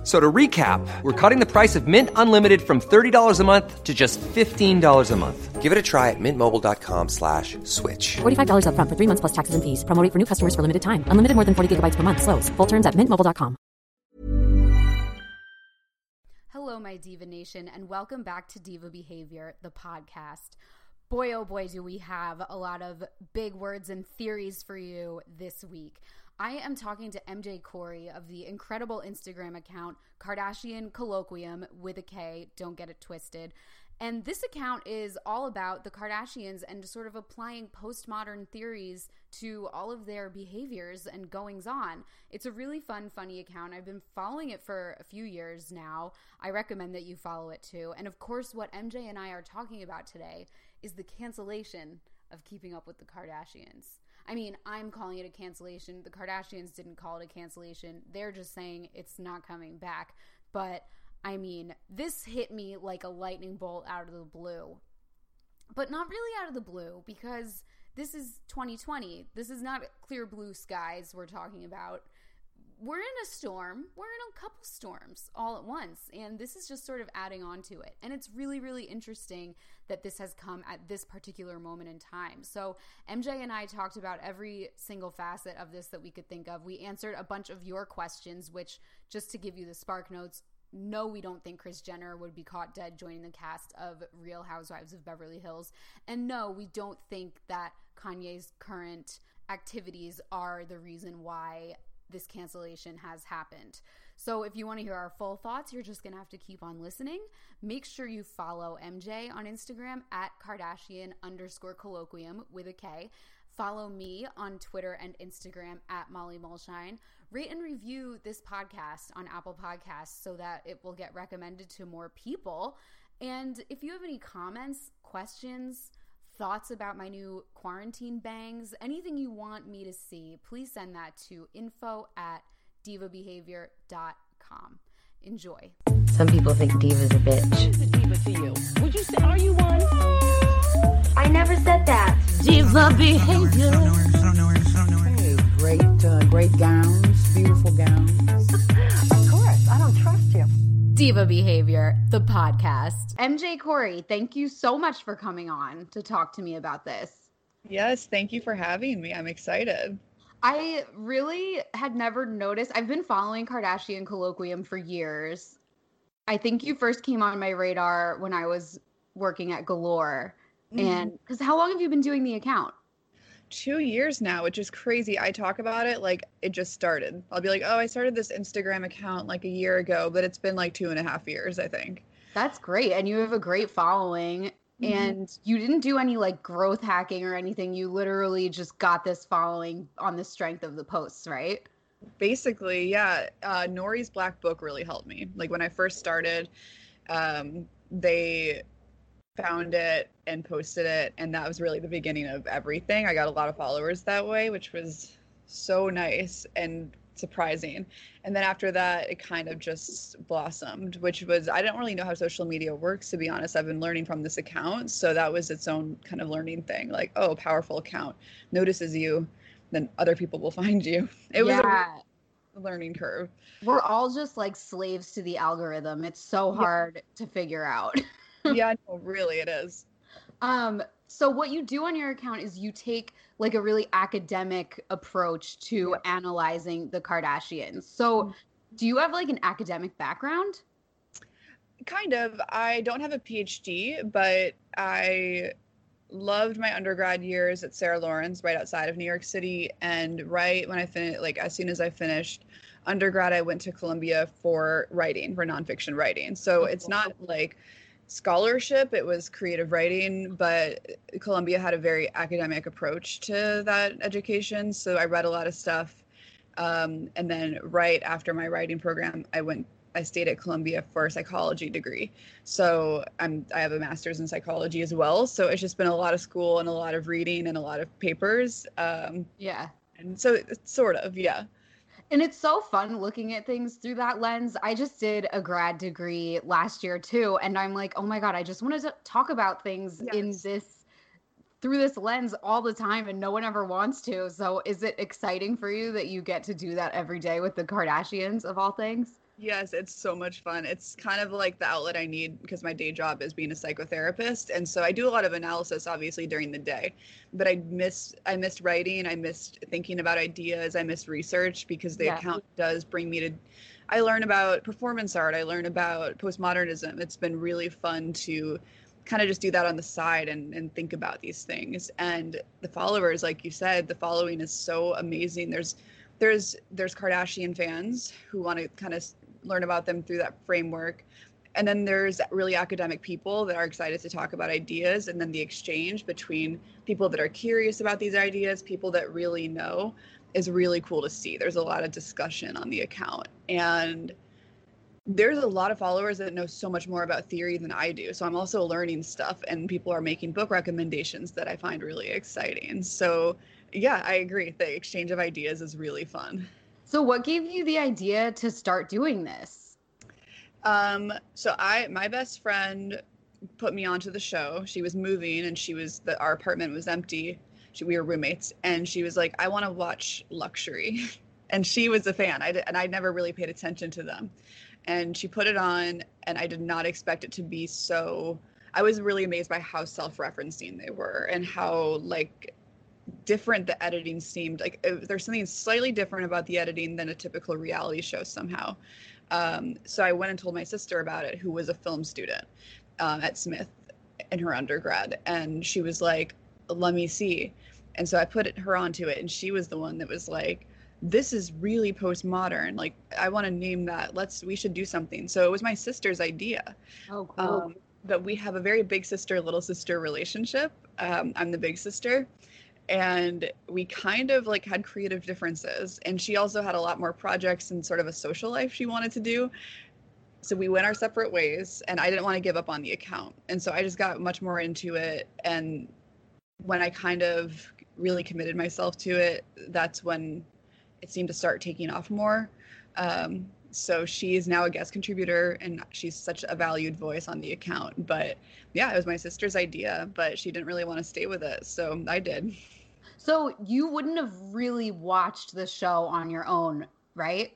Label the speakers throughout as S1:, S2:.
S1: F- So to recap, we're cutting the price of Mint Unlimited from $30 a month to just $15 a month.
S2: Give it a try at mintmobile.com slash switch.
S3: $45 upfront for three months plus taxes and fees. Promo rate for new customers for limited time. Unlimited more than 40 gigabytes per month. Slows. Full terms at mintmobile.com.
S4: Hello, my Diva Nation, and welcome back to Diva Behavior, the podcast. Boy, oh boy, do we have a lot of big words and theories for you this week. I am talking to MJ Corey of the incredible Instagram account Kardashian Kolloquium with a K, don't get it twisted. And this account is all about the Kardashians and sort of applying postmodern theories to all of their behaviors and goings on. It's a really fun, funny account. I've been following it for a few years now. I recommend that you follow it too. And of course, what MJ and I are talking about today is the cancellation of Keeping Up with the Kardashians. I mean, I'm calling it a cancellation. The Kardashians didn't call it a cancellation. They're just saying it's not coming back. But I mean, this hit me like a lightning bolt out of the blue. But not really out of the blue because this is 2020. This is not clear blue skies we're talking about. We're in a storm. We're in a couple storms all at once. And this is just sort of adding on to it. And it's really, really interesting that this has come at this particular moment in time. So, MJ and I talked about every single facet of this that we could think of. We answered a bunch of your questions, which, just to give you the spark notes, no, we don't think Kris Jenner would be caught dead joining the cast of Real Housewives of Beverly Hills. And no, we don't think that Kanye's current activities are the reason why this cancellation has happened. So if you want to hear our full thoughts, you're just going to have to keep on listening. Make sure you follow MJ on Instagram at Kardashian underscore kolloquium with a K. Follow me on Twitter and Instagram at Molly Mulshine. Rate and review this podcast on Apple Podcasts so that it will get recommended to more people. And if you have any comments, questions, thoughts about my new quarantine bangs, anything you want me to see, please send that to info at divabehavior.com. Enjoy.
S5: Some people think diva's a bitch.
S6: is a diva to you? Would you say, are you one?
S5: I never said that.
S6: Diva behavior.
S7: Hey, great, uh, great gowns, beautiful gowns.
S4: Diva Behavior, the podcast. MJ Corey, thank you so much for coming on to talk to me about this.
S8: Yes, thank you for having me. I'm excited.
S4: I really had never noticed. I've been following Kardashian Kolloquium for years. I think you first came on my radar when I was working at Galore. Mm-hmm. And because how long have you been doing the account?
S8: Two years now, which is crazy. I talk about it like it just started. I'll be like, oh, I started this Instagram account like a year ago, but it's been like two and a half years, I think.
S4: That's great. And you have a great following. And you didn't do any like growth hacking or anything. You literally just got this following on the strength of the posts, right?
S8: Basically, yeah. Uh, Nori's Black Book really helped me. Like when I first started, um, they found it and posted it, and that was really the beginning of everything. I got a lot of followers that way, which was so nice and surprising. And then after that, it kind of just blossomed, which was, I don't really know how social media works, to be honest. I've been learning from this account. So that was its own kind of learning thing like, oh, powerful account notices you, then other people will find you. It was
S4: yeah.
S8: a learning curve.
S4: We're all just like slaves to the algorithm. It's so hard to figure out.
S8: yeah, no, really, it is.
S4: Um, so what you do on your account is you take like a really academic approach to analyzing the Kardashians. So do you have like an academic background?
S8: Kind of. I don't have a PhD, but I loved my undergrad years at Sarah Lawrence, right outside of New York City. And right when I finished, like as soon as I finished undergrad, I went to Columbia for writing, for nonfiction writing. So it's not like scholarship, it was creative writing, but Columbia had a very academic approach to that education. So I read a lot of stuff. Um, and then right after my writing program, I went I stayed at Columbia for a psychology degree. So I'm I have a master's in psychology as well. So it's just been a lot of school and a lot of reading and a lot of papers. Um,
S4: Yeah.
S8: and so it's sort of, yeah.
S4: And it's so fun looking at things through that lens. I just did a grad degree last year too. And I'm like, oh my God, I just wanted to talk about things yes. in this through this lens all the time and no one ever wants to. So is it exciting for you that you get to do that every day with the Kardashians of all things?
S8: Yes, it's so much fun. It's kind of like the outlet I need because my day job is being a psychotherapist, and so I do a lot of analysis, obviously during the day. But I missed I missed writing. I missed thinking about ideas. I missed research because the yeah. account does bring me to. I learn about performance art. I learn about postmodernism. It's been really fun to kind of just do that on the side and, and think about these things. And the followers, like you said, the following is so amazing. There's there's there's Kardashian fans who want to kind of learn about them through that framework. And then there's really academic people that are excited to talk about ideas, and then the exchange between people that are curious about these ideas, people that really know, is really cool to see. There's a lot of discussion on the account. And there's a lot of followers that know so much more about theory than I do. So I'm also learning stuff, and people are making book recommendations that I find really exciting. So, yeah, I agree. The exchange of ideas is really fun.
S4: So, what gave you the idea to start doing this?
S8: Um, so I, my best friend, put me onto the show. She was moving, and she was the our apartment was empty. She, we were roommates, and she was like, "I want to watch luxury," and she was a fan. I and I never really paid attention to them, and she put it on, and I did not expect it to be so. I was really amazed by how self-referencing they were, and how like different the editing seemed like it, there's something slightly different about the editing than a typical reality show somehow. Um, so i went and told my sister about it who was a film student um, at smith in her undergrad and she was like let me see. And so i put her onto it and she was the one that was like this is really postmodern. Like i want to name that. Let's we should do something. So it was my sister's idea.
S4: Oh cool. Um,
S8: but we have a very big sister little sister relationship. Um, i'm the big sister and we kind of like had creative differences. And she also had a lot more projects and sort of a social life she wanted to do. So we went our separate ways and i didn't want to give up on the account. And so i just got much more into it. And when i kind of really committed myself to it that's when it seemed to start taking off more. Um, so she is now a guest contributor and she's such a valued voice on the account. But yeah it was my sister's idea but she didn't really want to stay with it so i did
S4: so you wouldn't have really watched the show on your own, right?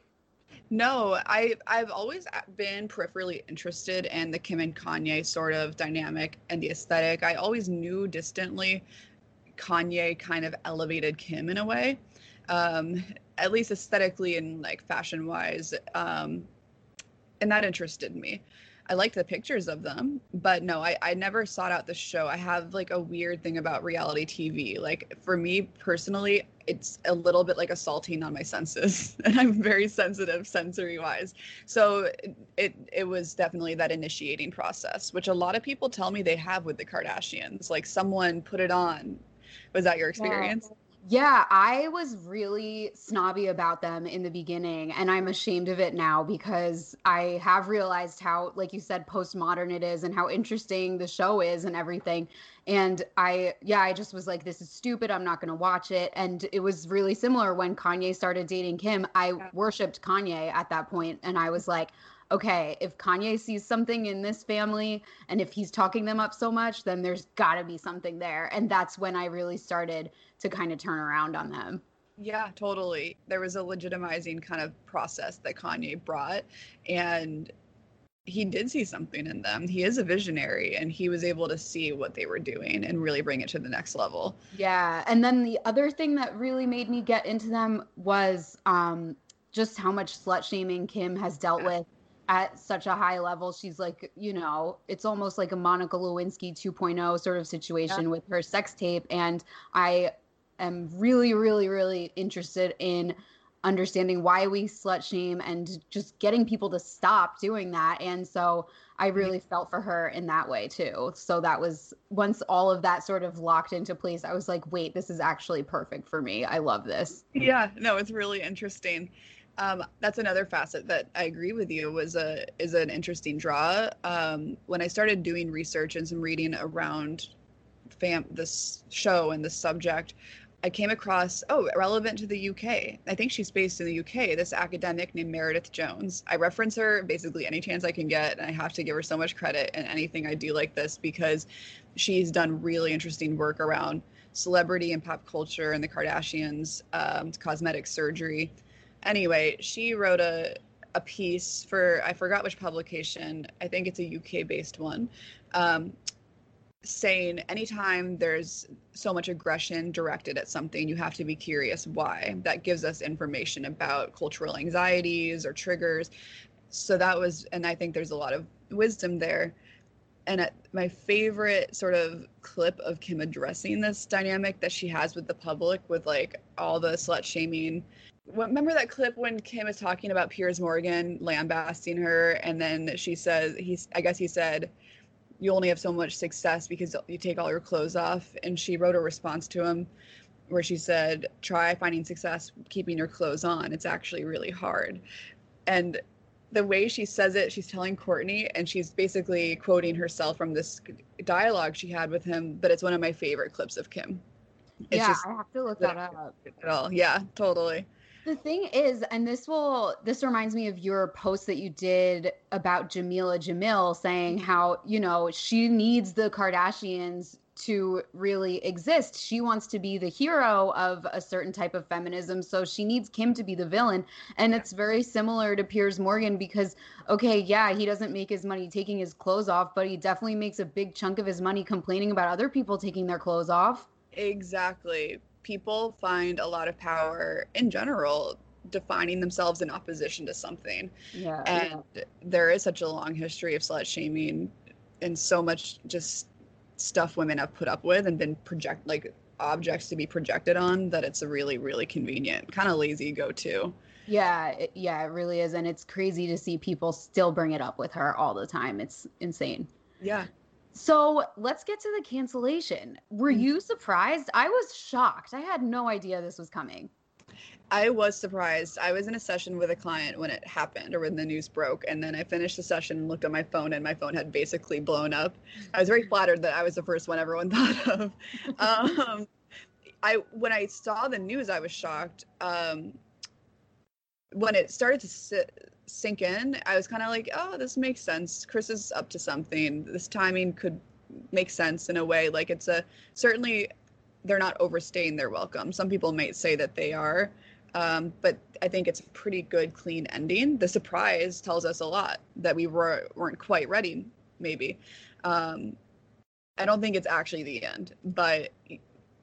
S8: No, I I've always been peripherally interested in the Kim and Kanye sort of dynamic and the aesthetic. I always knew distantly Kanye kind of elevated Kim in a way, um, at least aesthetically and like fashion wise, um, and that interested me. I liked the pictures of them, but no, I, I never sought out the show. I have like a weird thing about reality TV. Like for me personally, it's a little bit like assaulting on my senses, and I'm very sensitive sensory wise. So it, it was definitely that initiating process, which a lot of people tell me they have with the Kardashians. Like someone put it on. Was that your experience?
S4: Yeah. Yeah, I was really snobby about them in the beginning, and I'm ashamed of it now because I have realized how, like you said, postmodern it is and how interesting the show is and everything. And I, yeah, I just was like, this is stupid. I'm not going to watch it. And it was really similar when Kanye started dating Kim. I worshiped Kanye at that point, and I was like, okay, if Kanye sees something in this family and if he's talking them up so much, then there's got to be something there. And that's when I really started to kind of turn around on them.
S8: Yeah, totally. There was a legitimizing kind of process that Kanye brought. And he did see something in them. He is a visionary and he was able to see what they were doing and really bring it to the next level.
S4: Yeah. And then the other thing that really made me get into them was um, just how much slut shaming Kim has dealt yeah. with at such a high level. She's like, you know, it's almost like a Monica Lewinsky 2.0 sort of situation yeah. with her sex tape. And I am really, really, really interested in understanding why we slut shame and just getting people to stop doing that. And so I really felt for her in that way too. So that was once all of that sort of locked into place, I was like, wait, this is actually perfect for me. I love this.
S8: Yeah, no, it's really interesting. Um, that's another facet that I agree with you was a is an interesting draw. Um, when I started doing research and some reading around fam this show and the subject, I came across, oh, relevant to the UK. I think she's based in the UK, this academic named Meredith Jones. I reference her basically any chance I can get, and I have to give her so much credit in anything I do like this because she's done really interesting work around celebrity and pop culture and the Kardashians, um, cosmetic surgery. Anyway, she wrote a, a piece for, I forgot which publication, I think it's a UK based one. Um, saying anytime there's so much aggression directed at something, you have to be curious why. That gives us information about cultural anxieties or triggers. So that was, and I think there's a lot of wisdom there. And my favorite sort of clip of Kim addressing this dynamic that she has with the public, with like all the slut shaming. Remember that clip when Kim is talking about Piers Morgan lambasting her, and then she says, "He's." I guess he said, you only have so much success because you take all your clothes off. And she wrote a response to him where she said, try finding success keeping your clothes on. It's actually really hard. And the way she says it, she's telling Kourtney, and she's basically quoting herself from this dialogue she had with him. But it's one of my favorite clips of Kim.
S4: It's yeah, just, I have to look that up.
S8: At all. Yeah, totally.
S4: The thing is, and this will this reminds me of your post that you did about Jameela Jamil saying how, you know, she needs the Kardashians to really exist. She wants to be the hero of a certain type of feminism, so she needs Kim to be the villain. And it's very similar to Piers Morgan because okay, yeah, he doesn't make his money taking his clothes off, but he definitely makes a big chunk of his money complaining about other people taking their clothes off.
S8: Exactly people find a lot of power in general defining themselves in opposition to something.
S4: Yeah.
S8: And yeah. there is such a long history of slut shaming and so much just stuff women have put up with and been project like objects to be projected on that it's a really really convenient kind of lazy go to.
S4: Yeah, it, yeah, it really is and it's crazy to see people still bring it up with her all the time. It's insane.
S8: Yeah.
S4: So let's get to the cancellation. Were mm. you surprised? I was shocked. I had no idea this was coming.
S8: I was surprised. I was in a session with a client when it happened or when the news broke. And then I finished the session and looked at my phone, and my phone had basically blown up. I was very flattered that I was the first one everyone thought of. Um, I when I saw the news, I was shocked. Um, when it started to sit, sink in, I was kind of like, oh, this makes sense. Kris is up to something. This timing could make sense in a way. Like it's a certainly they're not overstaying their welcome. Some people might say that they are, um, but I think it's a pretty good, clean ending. The surprise tells us a lot that we were weren't quite ready. Maybe um, I don't think it's actually the end, but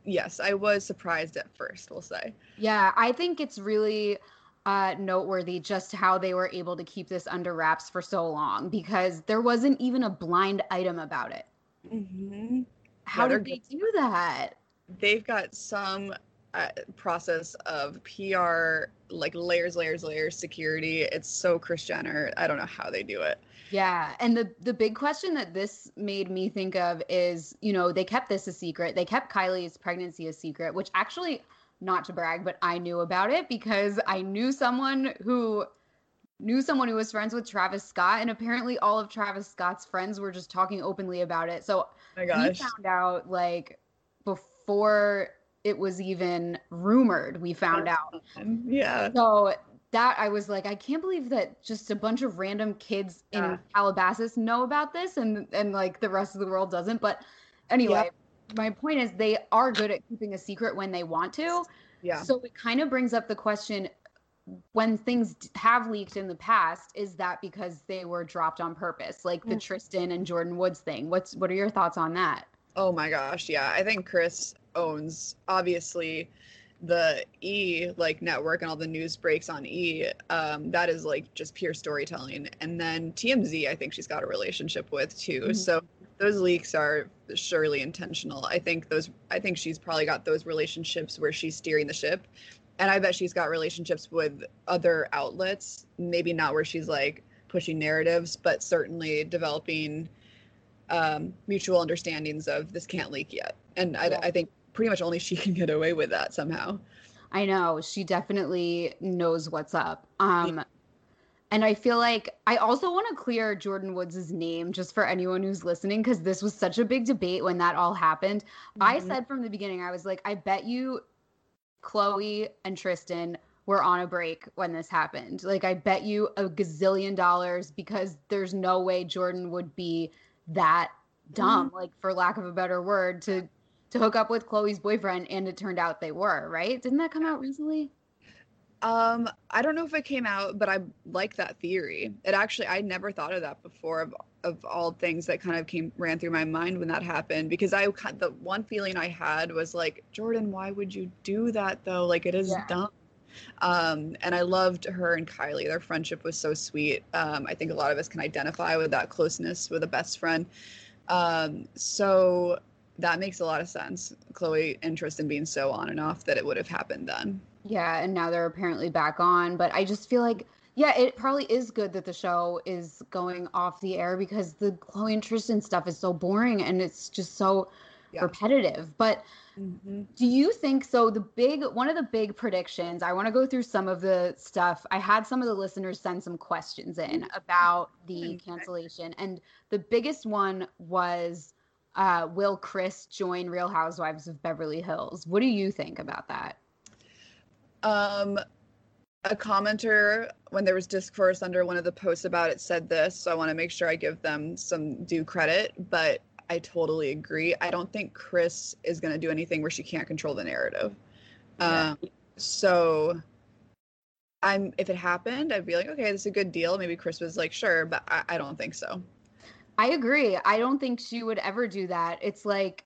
S8: yes, I was surprised at first. We'll say.
S4: Yeah, I think it's really uh, noteworthy just how they were able to keep this under wraps for so long because there wasn't even a blind item about it.
S8: Mm-hmm.
S4: How yeah, did they do that?
S8: They've got some uh, process of PR, like layers, layers, layers, security. It's so Kris Jenner. I don't know how they do it.
S4: Yeah, and the the big question that this made me think of is, you know, they kept this a secret. They kept Kylie's pregnancy a secret, which actually not to brag, but I knew about it because I knew someone who knew someone who was friends with Travis Scott, and apparently all of Travis Scott's friends were just talking openly about it. So
S8: oh we
S4: found out like before it was even rumored. We found out.
S8: Yeah.
S4: So that I was like, I can't believe that just a bunch of random kids yeah. in Calabasas know about this, and and like the rest of the world doesn't. But anyway, my point is they are good at keeping a secret when they want to.
S8: Yeah.
S4: So it kind of brings up the question when things have leaked in the past, is that because they were dropped on purpose, like the mm. Tristan and Jordyn Woods thing? What's what are your thoughts on that?
S8: Oh my gosh, yeah. I think kris owns obviously the E like network and all the news breaks on E. Um, that is like just pure storytelling. And then TMZ, I think she's got a relationship with too. Mm-hmm. So those leaks are surely intentional. I think those I think she's probably got those relationships where she's steering the ship. And I bet she's got relationships with other outlets, maybe not where she's like pushing narratives, but certainly developing um, mutual understandings of this can't leak yet. And I, I think pretty much only she can get away with that somehow.
S4: I know she definitely knows what's up. Um, and I feel like I also want to clear Jordyn Woods' name just for anyone who's listening, because this was such a big debate when that all happened. Mm-hmm. I said from the beginning, I was like, I bet you Khloé and Tristan were on a break when this happened. Like I bet you a gazillion dollars because there's no way Jordyn would be that dumb,
S8: Mm-hmm.
S4: like for lack of a better word, to to hook up with Khloé's boyfriend and it turned out they were, right? Didn't that come out recently?
S8: Um, I don't know if it came out, but I like that theory. It actually, I never thought of that before. Of of all things that kind of came ran through my mind when that happened, because I the one feeling I had was like, Jordyn, why would you do that though? Like it is
S4: Yeah.
S8: dumb. Um, and I loved her and Kylie. Their friendship was so sweet. Um, I think a lot of us can identify with that closeness with a best friend. Um, so that makes a lot of sense. Khloé interest in being so on and off that it would have happened then.
S4: Yeah, and now they're apparently back on. But I just feel like, yeah, it probably is good that the show is going off the air because the Khloé and Tristan stuff is so boring and it's just so
S8: Yeah.
S4: repetitive. But
S8: Mhm.
S4: do you think so? The big one of the big predictions, I want to go through some of the stuff. I had some of the listeners send some questions in about the cancellation, and the biggest one was uh, will Kris join Real Housewives of Beverly Hills? What do you think about that?
S8: Um, a commenter when there was discourse under one of the posts about it said this, so I want to make sure I give them some due credit. But I totally agree. I don't think Kris is going to do anything where she can't control the narrative.
S4: Yeah.
S8: Um, so I'm if it happened, I'd be like, okay, this is a good deal. Maybe Kris was like, sure, but I, I don't think so.
S4: I agree. I don't think she would ever do that. It's like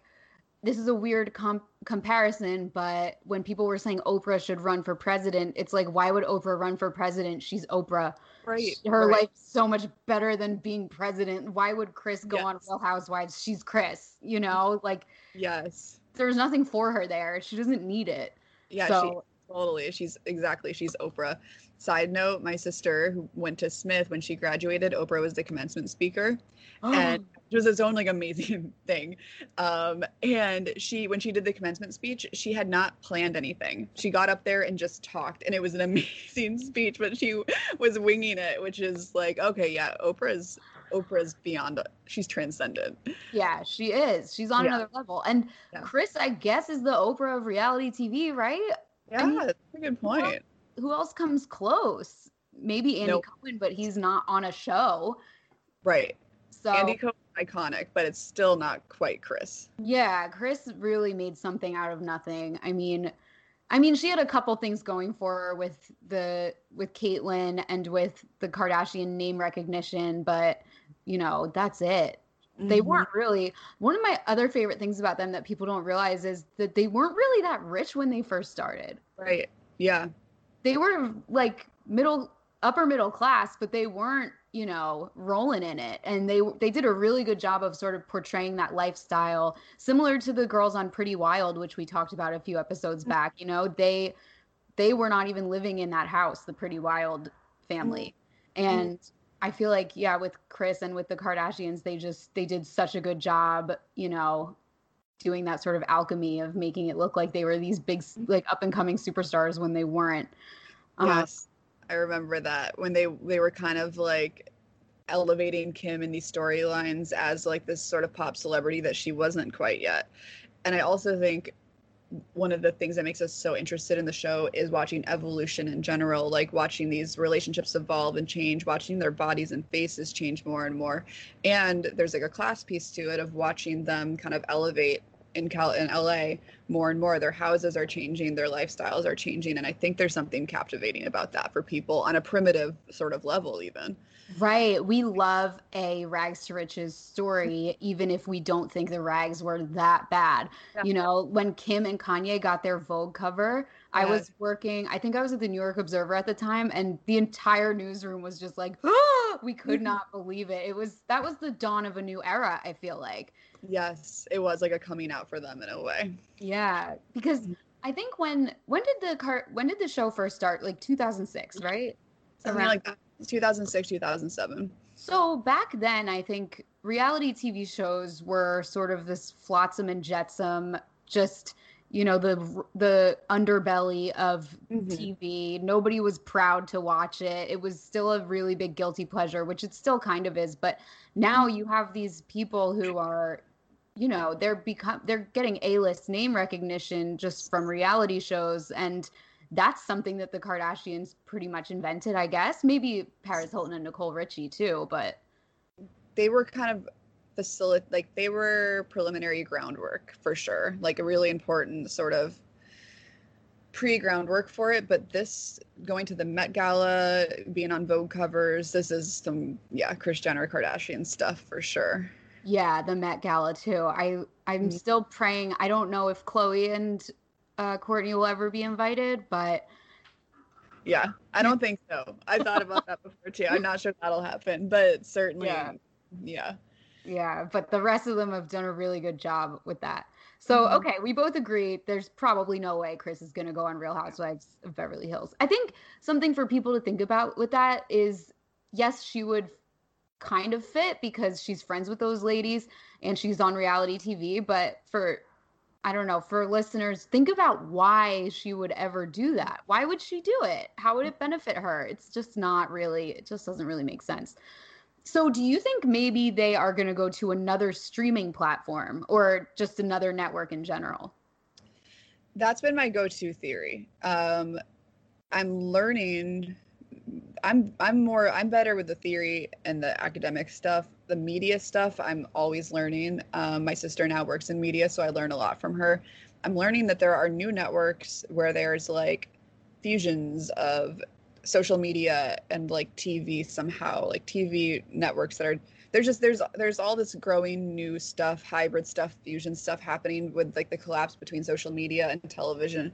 S4: this is a weird com- comparison, but when people were saying Oprah should run for president, it's like why would Oprah run for president? She's Oprah.
S8: Right.
S4: Her
S8: right.
S4: life's so much better than being president. Why would Kris go on
S8: Yes.
S4: Real Housewives? She's Kris, you know? Like
S8: Yes.
S4: there's nothing for her there. She doesn't need it.
S8: Yeah,
S4: So-
S8: she totally. She's exactly. She's Oprah. Side note: My sister, who went to Smith when she graduated, Oprah was the commencement speaker, and it was its own like amazing thing. Um, and she, when she did the commencement speech, she had not planned anything. She got up there and just talked, and it was an amazing speech. But she was winging it, which is like, okay, yeah, Oprah's Oprah's beyond. She's transcendent.
S4: yeah, she is. She's on
S8: Yeah.
S4: another level. And
S8: Yeah.
S4: Kris, I guess, is the Oprah of reality TV, right?
S8: Yeah,
S4: mean,
S8: that's a good point.
S4: who else comes close? Maybe Andy
S8: Nope.
S4: Cohen, but he's not on a show.
S8: Right.
S4: So
S8: Andy Cohen, iconic, but it's still not quite Kris.
S4: yeah, Kris really made something out of nothing. I mean, I mean, she had a couple things going for her with the with Caitlyn and with the Kardashian name recognition, but you know, that's it. They
S8: Mhm.
S4: weren't really one of my other favorite things about them that people don't realize is that they weren't really that rich when they first started.
S8: Right. Yeah.
S4: they were like middle upper middle class but they weren't you know rolling in it. And they they did a really good job of sort of portraying that lifestyle similar to the girls on pretty wild which we talked about a few episodes mm-hmm. back. You know they they were not even living in that house the pretty wild family. Mm-hmm. And mm-hmm. i feel like yeah with kris and with the kardashians they just they did such a good job you know doing that sort of alchemy of making it look like they were these big like up and coming superstars when they weren't. Uh,
S8: Yes. I remember that when they they were kind of like elevating Kim in these storylines as like this sort of pop celebrity that she wasn't quite yet. And I also think one of the things that makes us so interested in the show is watching evolution in general, like watching these relationships evolve and change, watching their bodies and faces change more and more. And there's like a class piece to it of watching them kind of elevate in Cal in LA more and more. Their houses are changing, their lifestyles are changing, and I think there's something captivating about that for people on a primitive sort of level, even.
S4: Right. We love a rags to riches story, even if we don't think the rags were that bad. You know, when Kim and Kanye got their Vogue cover, I was working, I think I was at the New York Observer at the time, and the entire newsroom was just like, we could mm-hmm. not believe it. It was, that was the dawn of a new era, I feel like.
S8: Yes, it was like a coming out for them in a way.
S4: Yeah. Because mm-hmm. I think when, when did the car, when did the show first start? Like 2006, right?
S8: Something
S4: Around-
S8: like uh, that. 2006, 2007.
S4: So back then, I think reality TV shows were sort of this flotsam and jetsam, just you know the the underbelly of
S8: Mhm.
S4: TV. Nobody was proud to watch it. It was still a really big guilty pleasure, which it still kind of is. But now you have these people who are you know they're become they're getting a-list name recognition just from reality shows and that's something that the kardashians pretty much invented i guess maybe paris hilton and nicole richie too but
S8: they were kind of facilitate like they were preliminary groundwork for sure. Like a really important sort of pre groundwork for it but this going to the met gala being on vogue covers this is some yeah kris jenner kardashian stuff for sure.
S4: Yeah the met gala too. I i'm
S8: Mhm.
S4: still praying i don't know if khloé and uh kourtney will ever be invited but
S8: yeah i don't think so. I thought about that before too. I'm not sure that'll happen but certainly
S4: Yeah.
S8: yeah
S4: Yeah, but the rest of them have done a really good job with that. So,
S8: Mhm.
S4: okay, we both agree there's probably no way Kris is going to go on Real Housewives of Beverly Hills. I think something for people to think about with that is yes, she would kind of fit because she's friends with those ladies and she's on reality TV, but for I don't know, for listeners, think about why she would ever do that. Why would she do it? How would it benefit her? It's just not really, it just doesn't really make sense. So, do you think maybe they are going to go to another streaming platform or just another network in general?
S8: that's been my go-to theory. Um i'm learning i'm i'm more i'm better with the theory and the academic stuff. The media stuff i'm always learning. Um, my sister now works in media so i learn a lot from her. I'm learning that there are new networks where there's like fusions of social media and like tv somehow like tv networks that are there's just there's there's all this growing new stuff hybrid stuff fusion stuff happening with like the collapse between social media and television.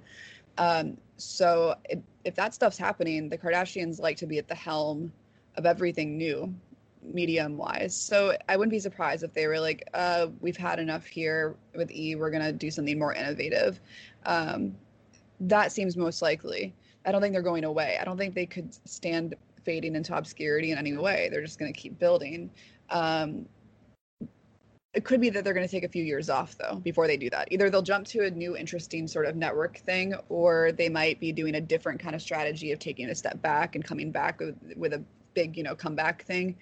S8: Um so if, if that stuff's happening the kardashians like to be at the helm of everything new medium wise so i wouldn't be surprised if they were like uh we've had enough here with e we're gonna do something more innovative. Um that seems most likely i don't think they're going away i don't think they could stand fading into obscurity in any way they're just going to keep building um, it could be that they're going to take a few years off though before they do that. Either they'll jump to a new interesting sort of network thing, or they might be doing a different kind of strategy of taking a step back and coming back with, with a big, you know, comeback thing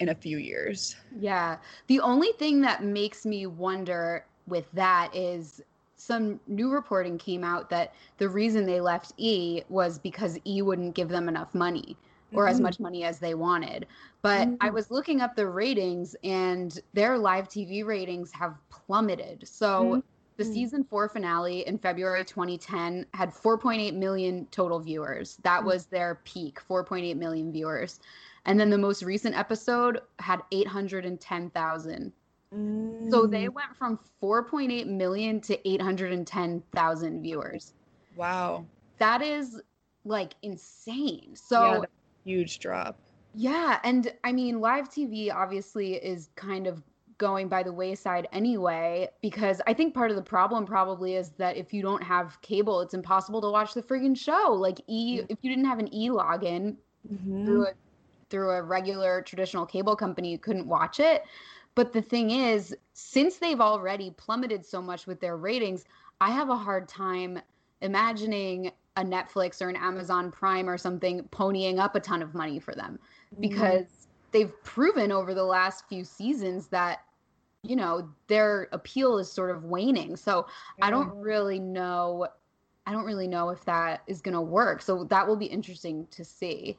S8: in a few years.
S4: Yeah. The only thing that makes me wonder with that is some new reporting came out that the reason they left E was because E wouldn't give them enough money or as
S8: Mhm.
S4: much money as they wanted. But I
S8: Mhm.
S4: was looking up the ratings and their live TV ratings have plummeted. So the
S8: Mhm.
S4: season 4 finale in February 2010 had 4.8 million total viewers. That
S8: Mm.
S4: was their peak, 4.8 million viewers. And then the most recent episode had 810,000. So they
S8: Mm.
S4: went from 4.8 million to 810,000 viewers.
S8: wow,
S4: That is like insane. So
S8: yeah,
S4: yeah,
S8: that's a huge drop.
S4: Yeah, and I mean live TV obviously is kind of going by the wayside anyway because I think part of the problem probably is that if you don't have cable it's impossible to watch the friggin' show. Like E if you didn't have an E login, through a through a regular traditional cable company you couldn't watch it but the thing is since they've already plummeted so much with their ratings i have a hard time imagining a netflix or an amazon prime or something ponying up a ton of money for them mm-hmm. because they've proven over the last few seasons that you know their appeal is sort of waning. So i don't really know i don't really know if that is going to work. So that will be interesting to see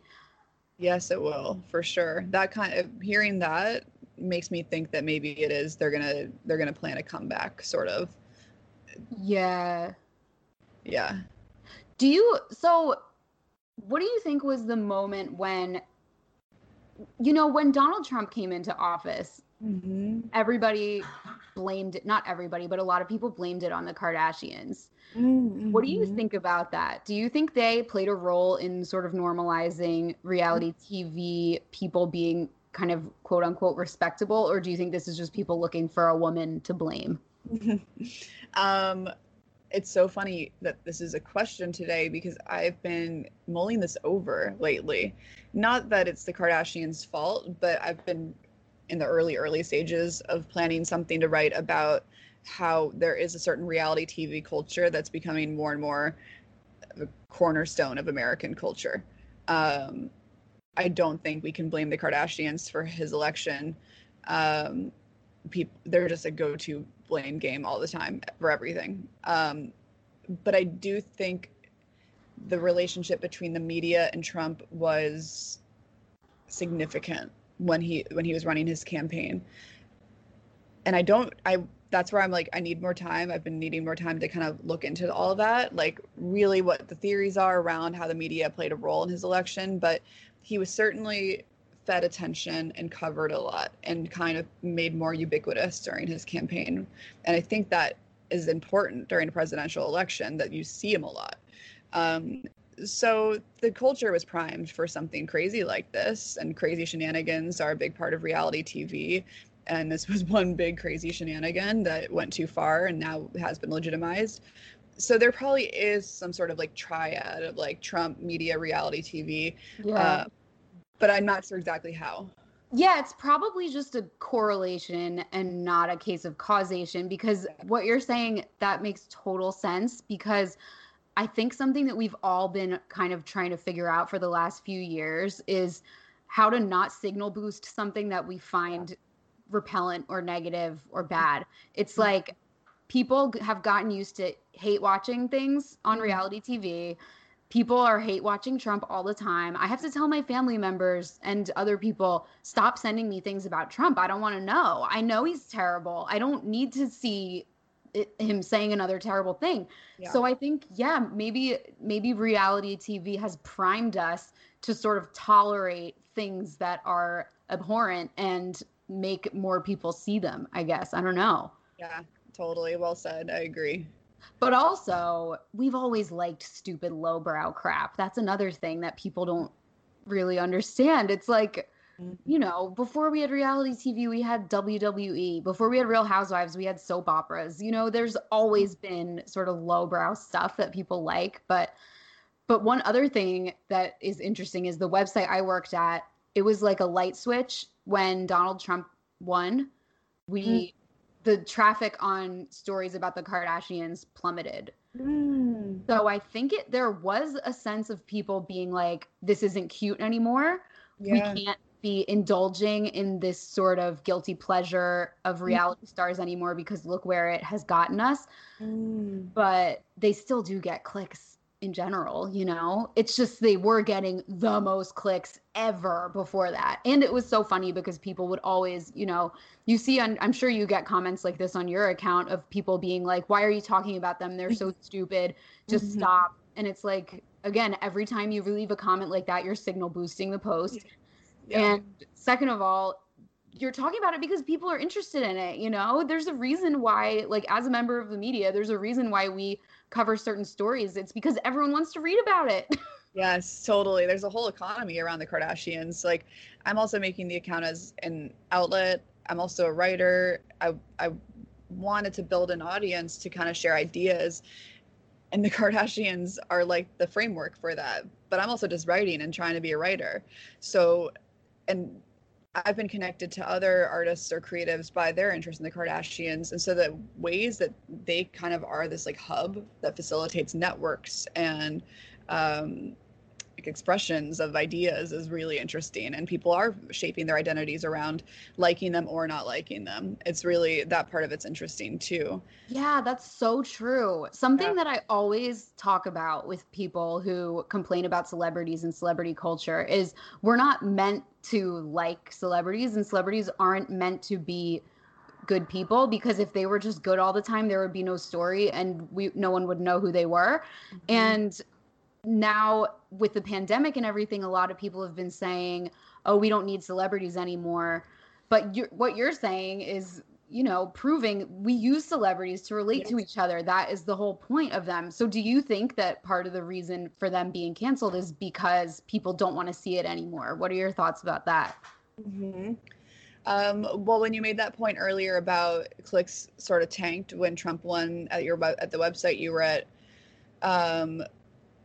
S8: Yes, it will for sure. That kind of hearing that makes me think that maybe it is they're gonna they're gonna plan a comeback, sort of.
S4: Yeah.
S8: Yeah.
S4: Do you so what do you think was the moment when you know when Donald Trump came into office,
S8: Mm-hmm.
S4: everybody blamed it, not everybody, but a lot of people blamed it on the Kardashians. What do
S8: Mm-hmm.
S4: you think about that? Do you think they played a role in sort of normalizing reality TV people being kind of quote unquote respectable or do you think this is just people looking for a woman to blame?
S8: um, it's so funny that this is a question today because I've been mulling this over lately. Not that it's the Kardashians' fault, but I've been in the early, early stages of planning something to write about how there is a certain reality TV culture that's becoming more and more a cornerstone of American culture. Um, I don't think we can blame the Kardashians for his election. Um, people they're just a go-to blame game all the time for everything. Um, but I do think the relationship between the media and Trump was significant when he when he was running his campaign. And I don't I that's where I'm like I need more time. I've been needing more time to kind of look into all of that, like really what the theories are around how the media played a role in his election, but he was certainly fed attention and covered a lot and kind of made more ubiquitous during his campaign. And I think that is important during a presidential election that you see him a lot. Um, so the culture was primed for something crazy like this, and crazy shenanigans are a big part of reality TV. And this was one big crazy shenanigan that went too far and now has been legitimized. So there probably is some sort of like triad of like Trump media reality TV.
S4: Yeah.
S8: Uh, but I'm not sure exactly how.
S4: Yeah, it's probably just a correlation and not a case of causation because what you're saying that makes total sense because I think something that we've all been kind of trying to figure out for the last few years is how to not signal boost something that we find repellent or negative or bad. It's mm-hmm. like people have gotten used to hate watching things on mm-hmm. reality TV. People are hate watching Trump all the time. I have to tell my family members and other people stop sending me things about Trump. I don't want to know. I know he's terrible. I don't need to see it, him saying another terrible thing.
S8: Yeah.
S4: So I think yeah, maybe maybe reality TV has primed us to sort of tolerate things that are abhorrent and make more people see them, I guess. I don't know.
S8: Yeah, totally. Well said. I agree.
S4: But also, we've always liked stupid lowbrow crap. That's another thing that people don't really understand. It's like, you know, before we had reality TV, we had WWE. Before we had Real Housewives, we had soap operas. You know, there's always mm-hmm. been sort of lowbrow stuff that people like. But but one other thing that is interesting is the website I worked at, it was like a light switch when Donald Trump won. We mm. the traffic on stories about the Kardashians plummeted. Mm. So I think it there was a sense of people being like, this isn't cute anymore.
S8: Yeah.
S4: We can't be indulging in this sort of guilty pleasure of mm. reality stars anymore because look where it has gotten us. Mm. But they still do get clicks in general, you know? It's just they were getting the most clicks ever before that. And it was so funny because people would always, you know, you see on I'm sure you get comments like this on your account of people being like, "Why are you talking about them? They're so stupid. Just mm-hmm. stop." And it's like again, every time you leave a comment like that, you're signal boosting the post. And second of all, you're talking about it because people are interested in it, you know? There's a reason why like as a member of the media, there's a reason why we cover certain stories. It's because everyone wants to read about it.
S8: Yes, totally. There's a whole economy around the Kardashians. Like, I'm also making the account as an outlet. I'm also a writer. I I wanted to build an audience to kind of share ideas, and the Kardashians are like the framework for that. But I'm also just writing and trying to be a writer. So, and I've been connected to other artists or creatives by their interest in the Kardashians. And so the ways that they kind of are this like hub that facilitates networks and um, like expressions of ideas is really interesting. And people are shaping their identities around liking them or not liking them. It's really that part of it's interesting too.
S4: Yeah, that's so true. Something
S8: Yeah.
S4: that I always talk about with people who complain about celebrities and celebrity culture is we're not meant to like celebrities, and celebrities aren't meant to be good people because if they were just good all the time, there would be no story and we no one would know who they were. Mm-hmm. And now with the pandemic and everything, a lot of people have been saying, "Oh, we don't need celebrities anymore." But you're, what you're saying is, you know, proving we use celebrities to relate to each other. That is the whole point of them. So, do you think that part of the reason for them being canceled is because people don't want to see it anymore? What are your thoughts about that?
S8: hmm Um, well, when you made that point earlier about clicks sort of tanked when Trump won at your at the website you were at, um,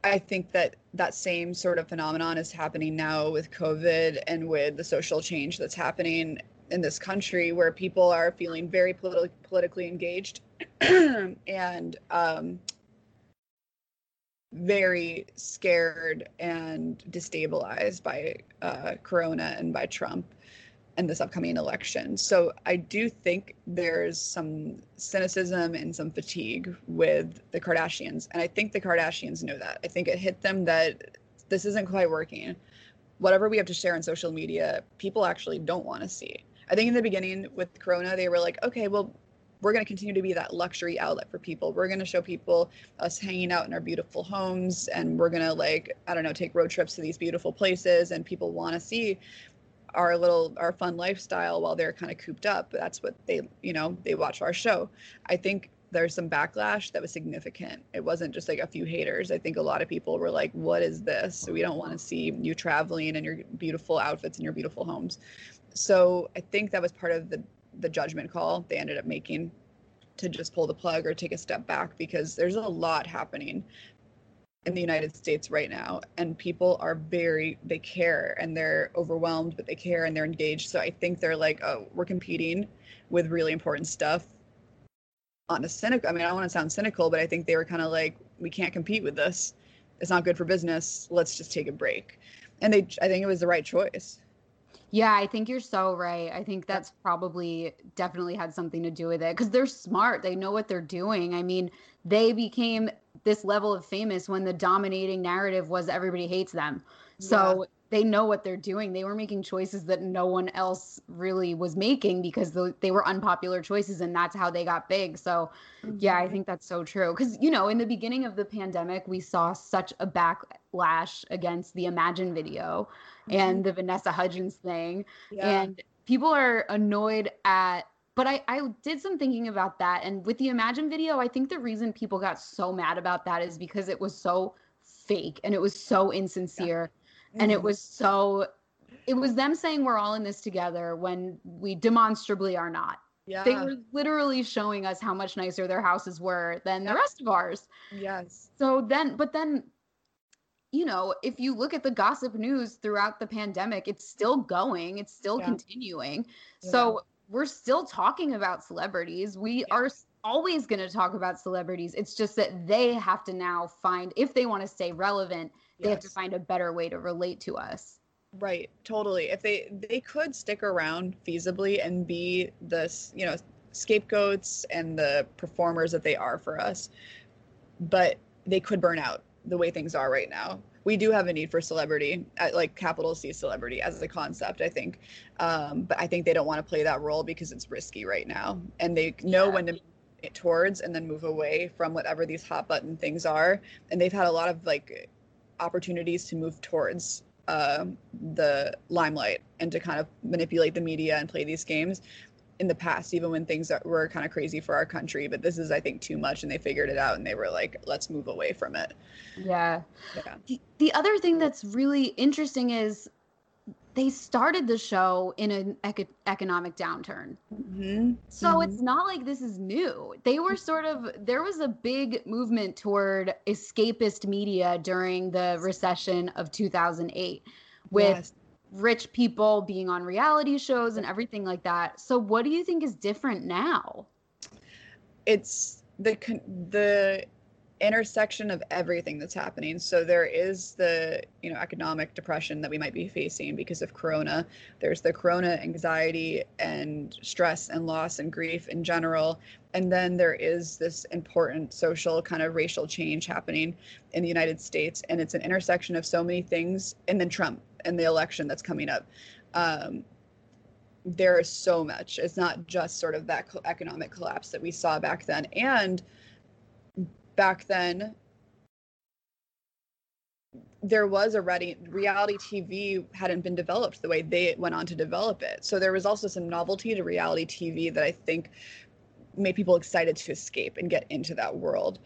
S8: I think that that same sort of phenomenon is happening now with COVID and with the social change that's happening in this country, where people are feeling very politi- politically engaged and um, very scared and destabilized by uh, Corona and by Trump and this upcoming election. So I do think there's some cynicism and some fatigue with the Kardashians. And I think the Kardashians know that. I think it hit them that this isn't quite working. Whatever we have to share on social media, people actually don't want to see. I think in the beginning with Corona, they were like, okay, well, we're going to continue to be that luxury outlet for people. We're going to show people us hanging out in our beautiful homes and we're going to like, I don't know, take road trips to these beautiful places and people want to see our little our fun lifestyle while they're kind of cooped up. That's what they, you know, they watch our show. I think there's some backlash that was significant. It wasn't just like a few haters. I think a lot of people were like, "What is this? We don't want to see you traveling and your beautiful outfits and your beautiful homes." So I think that was part of the the judgment call they ended up making to just pull the plug or take a step back because there's a lot happening in the United States right now and people are very they care and they're overwhelmed but they care and they're engaged. So I think they're like oh we're competing with really important stuff. On a cynical I mean I don't want to sound cynical but I think they were kind of like we can't compete with this. It's not good for business. Let's just take a break. And they I think it was the right choice
S4: yeah, I think you're so right. I think that's probably definitely had something to do with it because they're smart. They know what they're doing. I mean, they became this level of famous when the dominating narrative was everybody hates them. So. They know what they're doing. They were making choices that no one else really was making because they were unpopular choices and that's how they got big. So, mm-hmm. yeah, I mm-hmm. think that's so true. Because, you know, in the beginning of the pandemic, we saw such a backlash against the Imagine video and mm-hmm. the Vanessa Hudgens thing. Yeah. And people are annoyed at but I, I did some thinking about that and with the imagine video i think the reason people got so mad about that is because it was so fake and it was so insincere yeah. And it mm-hmm. was so it was them saying we're all in this together when we demonstrably are not yeah. They were literally showing us how much nicer their houses were than the rest of ours.
S8: Yes.
S4: So then, but then you know, if you look at the gossip news throughout the pandemic, it's still going, it's still yeah. continuing. Yeah. So we're still talking about celebrities. We yeah. are always going to talk about celebrities. It's just that they have to now find, if they want to stay relevant, they yes. have to find a better way to relate to us.
S8: Right, totally. If they they could stick around feasibly and be this, you know, scapegoats and the performers that they are for us, but they could burn out the way things are right now. We do have a need for celebrity, like capital C celebrity as a concept, I think. Um, but I think they don't want to play that role because it's risky right now. And they know yeah. when to move towards and then move away from whatever these hot button things are. And they've had a lot of like opportunities to move towards uh, the limelight and to kind of manipulate the media and play these games in the past, even when things were kind of crazy for our country. But this is, I think, too much, and they figured it out, and they were like, "Let's move away from it."
S4: Yeah. yeah. The, the other thing that's really interesting is they started the show in an ec- economic downturn. Mm-hmm. So mm-hmm. it's not like this is new. They were sort of, there was a big movement toward escapist media during the recession of 2008 with yes rich people being on reality shows and everything like that. So what do you think is different now?
S8: It's the the intersection of everything that's happening. So there is the, you know, economic depression that we might be facing because of corona. There's the corona anxiety and stress and loss and grief in general. And then there is this important social kind of racial change happening in the United States and it's an intersection of so many things and then Trump and the election that's coming up. Um, there is so much. It's not just sort of that economic collapse that we saw back then. And back then, there was a reality TV hadn't been developed the way they went on to develop it. So there was also some novelty to reality TV that I think made people excited to escape and get into that world.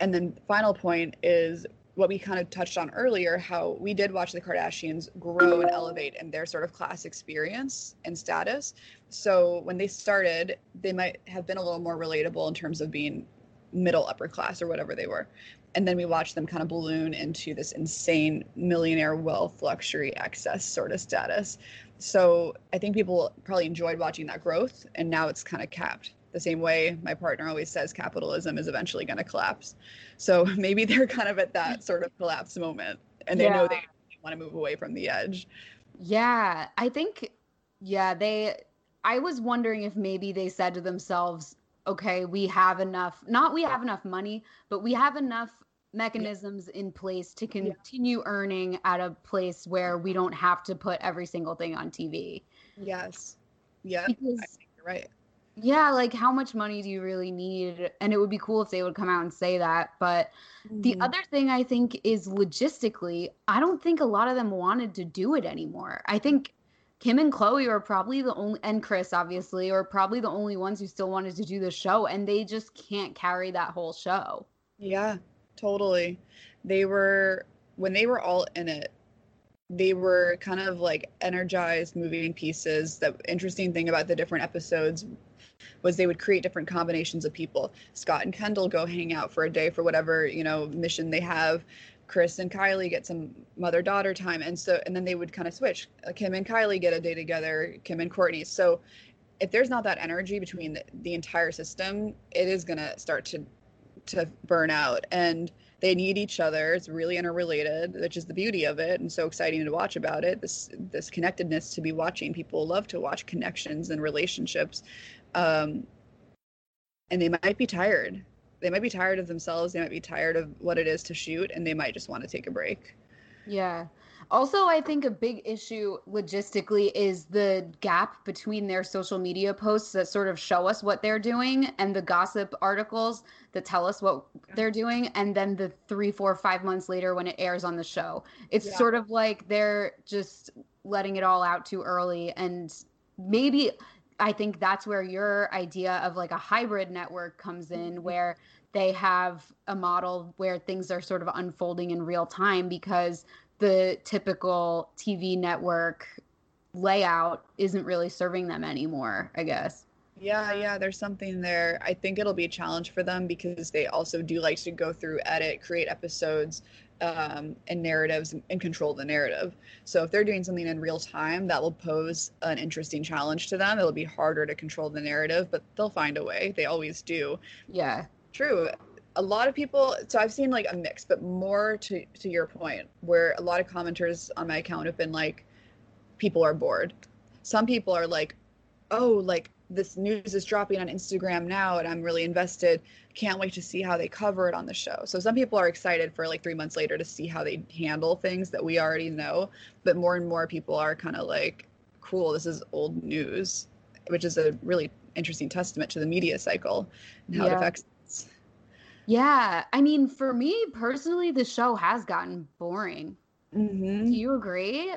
S8: And then final point is what we kind of touched on earlier how we did watch the Kardashians grow and elevate in their sort of class experience and status. So when they started, they might have been a little more relatable in terms of being middle upper class or whatever they were. And then we watched them kind of balloon into this insane millionaire wealth, luxury, excess sort of status. So I think people probably enjoyed watching that growth, and now it's kind of capped the same way my partner always says capitalism is eventually going to collapse. So maybe they're kind of at that sort of collapse moment and they yeah. know they want to move away from the edge.
S4: Yeah, I think Yeah, they I was wondering if maybe they said to themselves, okay, we have enough, not we have enough money, but we have enough mechanisms in place to continue earning at a place where we don't have to put every single thing on TV.
S8: Yes. Yeah.
S4: Because
S8: I think you're right.
S4: yeah, like how much money do you really need? And it would be cool if they would come out and say that. But the
S8: Mhm.
S4: other thing I think is logistically, I don't think a lot of them wanted to do it anymore. I think Kim and Khloé are probably the only, and Kris obviously, are probably the only ones who still wanted to do the show, and they just can't carry that whole show.
S8: Yeah, totally. They were when they were all in it, they were kind of like energized moving pieces. The interesting thing about the different episodes was they would create different combinations of people. Scott and Kendall go hang out for a day for whatever, you know, mission they have. Kris and Kylie get some mother daughter time. And so and then they would kind of switch. Kim and Kylie get a day together, Kim and Kourtney. So if there's not that energy between the, the entire system, it is going to start to to burn out. And they need each other. It's really interrelated which is the beauty of it and so exciting to watch about it. This this connectedness to be watching people. Love to watch connections and relationships. Um and they might be tired they might be tired of themselves they might be tired of what it is to shoot and they might just want to take a break
S4: Yeah. Also, I think a big issue logistically is the gap between their social media posts that sort of show us what they're doing and the gossip articles that tell us what they're doing, and then the three, four, five months later when it airs on the show. It's
S8: Yeah.
S4: sort of like they're just letting it all out too early. And maybe I think that's where your idea of like a hybrid network comes in, mm-hmm. where they have a model where things are sort of unfolding in real time because the typical TV network layout isn't really serving them anymore, I guess.
S8: Yeah, yeah, there's something there. I think it'll be a challenge for them because they also do like to go through, edit, create episodes um, and narratives and, and control the narrative. So if they're doing something in real time, that will pose an interesting challenge to them. It'll be harder to control the narrative, but they'll find a way. They always do.
S4: Yeah.
S8: True. A lot of people. So I've seen like a mix, but more to to your point, where a lot of commenters on my account have been like, people are bored. Some people are like, oh, like this news is dropping on Instagram now, and I'm really invested. Can't wait to see how they cover it on the show. So some people are excited for like three months later to see how they handle things that we already know. But more and more people are kind of like, cool, this is old news, which is a really interesting testament to the media cycle and how it
S4: Yeah.
S8: affects.
S4: Yeah. I mean, for me personally, the show has gotten boring.
S8: Mm-hmm.
S4: Do you agree?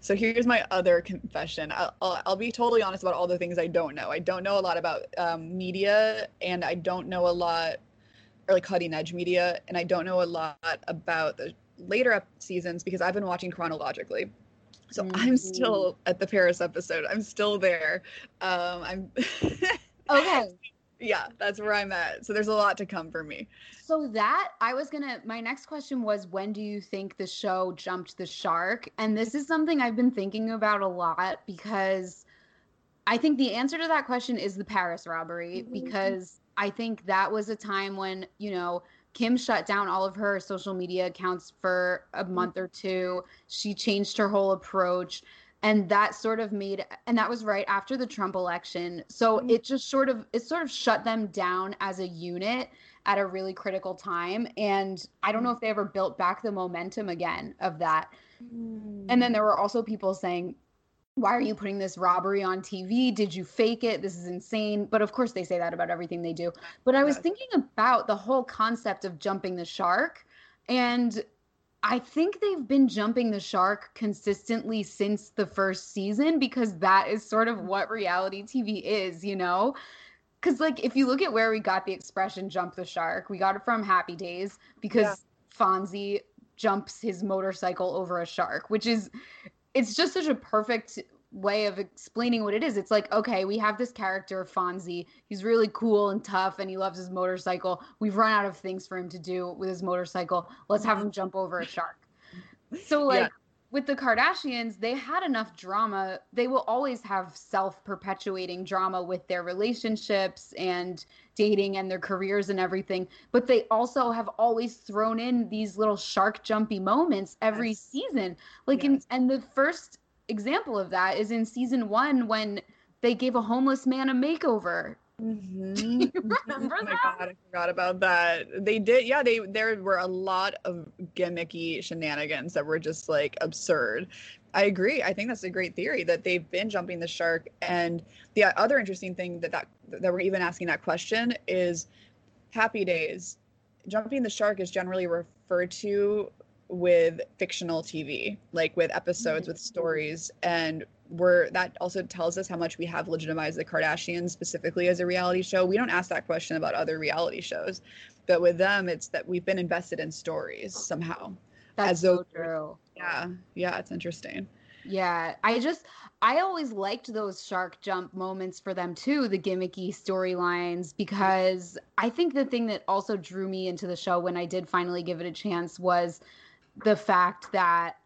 S8: So here's my other confession. I'll, I'll, I'll be totally honest about all the things I don't know. I don't know a lot about um, media, and I don't know a lot, or like cutting edge media, and I don't know a lot about the later up seasons because I've been watching chronologically. So I'm still at the Paris episode. I'm still there. Um, I'm.
S4: Okay.
S8: Yeah, that's where I'm at. So there's a lot to come for me.
S4: So that I was gonna. My next question was, when do you think the show jumped the shark? And this is something I've been thinking about a lot because I think the answer to that question is the Paris robbery mm-hmm. because I think that was a time when you know Kim shut down all of her social media accounts for a month mm-hmm. or two. She changed her whole approach. And that sort of made, and that was right after the Trump election. So mm-hmm. it just sort of, it sort of shut them down as a unit at a really critical time. And I don't know if they ever built back the momentum again of that. Mm. And then there were also people saying, why are you putting this robbery on TV? Did you fake it? This is insane. But of course, they say that about everything they do. But I was thinking about the whole concept of jumping the shark. And I think they've been jumping the shark consistently since the first season because that is sort of what reality TV is, you know? Because, like, if you look at where we got the expression jump the shark, we got it from Happy Days because
S8: Yeah.
S4: Fonzie jumps his motorcycle over a shark, which is, it's just such a perfect way of explaining what it is. It's like, okay, we have this character, Fonzie. He's really cool and tough and he loves his motorcycle. We've run out of things for him to do with his motorcycle. Let's have him jump over a shark. So, like,
S8: Yeah.
S4: with the Kardashians, they had enough drama. They will always have self perpetuating drama with their relationships and dating and their careers and everything. But they also have always thrown in these little shark jumpy moments every
S8: Yes.
S4: season. Like, in, and the first example of that is in season one when they gave a homeless man a makeover.
S8: Mhm.
S4: remember
S8: oh my
S4: that?
S8: god, I forgot about that. They did, yeah. They there were a lot of gimmicky shenanigans that were just like absurd. I agree. I think that's a great theory that they've been jumping the shark. And the other interesting thing that that that we're even asking that question is Happy Days. Jumping the shark is generally referred to with fictional TV, like with episodes, with stories, and we're that also tells us how much we have legitimized the Kardashians specifically as a reality show. We don't ask that question about other reality shows, but with them, it's that we've been invested in stories somehow.
S4: That's
S8: As
S4: so
S8: though-
S4: true.
S8: Yeah, yeah, it's interesting.
S4: Yeah, I just I always liked those shark jump moments for them too, the gimmicky storylines because I think the thing that also drew me into the show when I did finally give it a chance was the fact that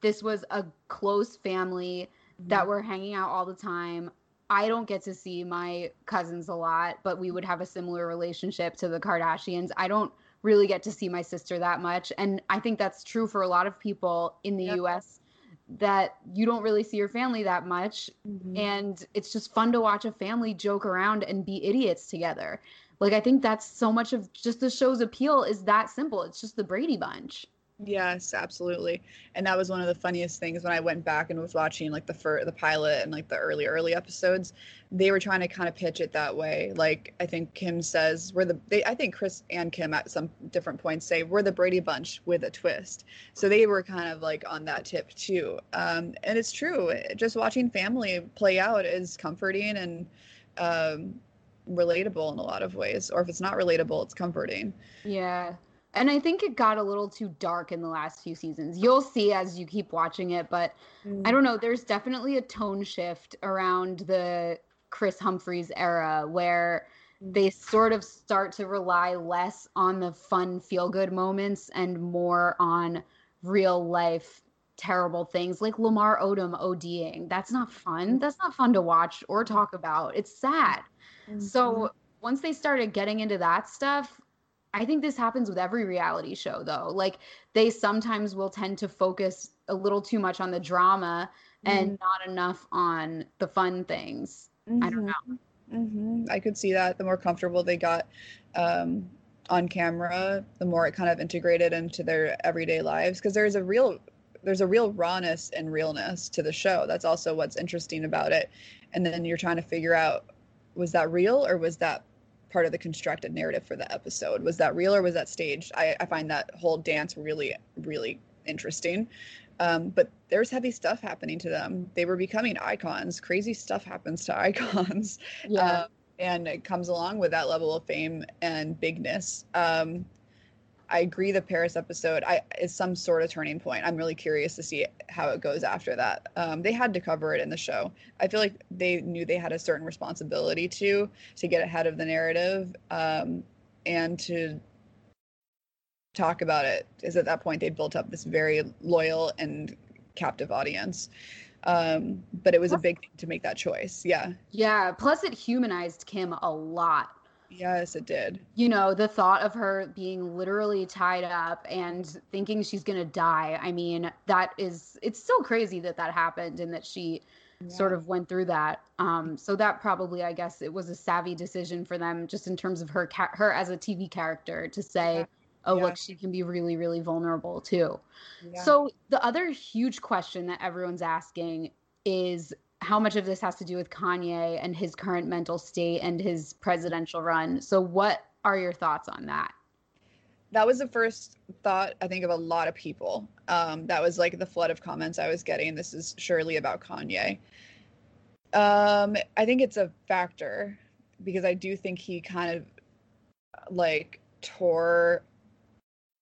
S4: this was a close family that mm-hmm. were hanging out all the time. I don't get to see my cousins a lot, but we would have a similar relationship to the Kardashians. I don't really get to see my sister that much. And I think that's true for a lot of people in the
S8: Yep.
S4: US that you don't really see your family that much. Mm-hmm. And it's just fun to watch a family joke around and be idiots together. Like, I think that's so much of just the show's appeal is that simple. It's just the Brady Bunch.
S8: Yes, absolutely. And that was one of the funniest things when I went back and was watching like the fir- the pilot and like the early early episodes. They were trying to kind of pitch it that way. Like I think Kim says we're the they I think Kris and Kim at some different points say we're the Brady Bunch with a twist. So they were kind of like on that tip too. Um, and it's true. Just watching family play out is comforting and um, relatable in a lot of ways. Or if it's not relatable, it's comforting.
S4: Yeah. And I think it got a little too dark in the last few seasons. You'll see as you keep watching it, but I don't mm. know. There's definitely a tone shift around the Kris Humphries era where mm. they sort of start to rely less on the fun, feel good moments and more on real life terrible things like Lamar Odom ODing. That's not fun. Mm. That's not fun to watch or talk about. It's sad. So mm-hmm. once they started getting into that stuff, I think this happens with every reality show though. Like they sometimes will tend to focus a little too much on the drama and not enough on the fun things. I don't know.
S8: hmm I could see that. The more comfortable they got um, on camera, the more it kind of integrated into their everyday lives. Because there's a real, there's a real rawness and realness to the show. That's also what's interesting about it. And then you're trying to figure out, was that real or was that part of the constructed narrative for the episode? Was that real or was that staged? I, I find that whole dance really, really interesting. Um, but there's heavy stuff happening to them. They were becoming icons. Crazy stuff happens to icons.
S4: Yeah.
S8: Um, and it comes along with that level of fame and bigness. Um, I agree. The Paris episode I, is some sort of turning point. I'm really curious to see how it goes after that. Um, they had to cover it in the show. I feel like they knew they had a certain responsibility to to get ahead of the narrative um, and to talk about it. Because at that point they built up this very loyal and captive audience. Um, but it was a big thing to make that choice. Yeah.
S4: yeah. Plus, it humanized Kim a lot.
S8: Yes, it did.
S4: You know, the thought of her being literally tied up and thinking she's going to die. I mean, that is, it's so crazy that that happened and that she sort of went through that. Um, so that probably, I guess, it was a savvy decision for them, just in terms of her ca- her as a TV character, to say, "Oh,
S8: Yeah.
S4: look, she can be really, really vulnerable too."
S8: Yeah.
S4: So the other huge question that everyone's asking is how much of this has to do with Kanye and his current mental state and his presidential run. So what are your thoughts on that?
S8: that was the first thought I think of a lot of people. Um, that was like the flood of comments I was getting. This is surely about Kanye. Um, I think it's a factor because I do think he kind of like tore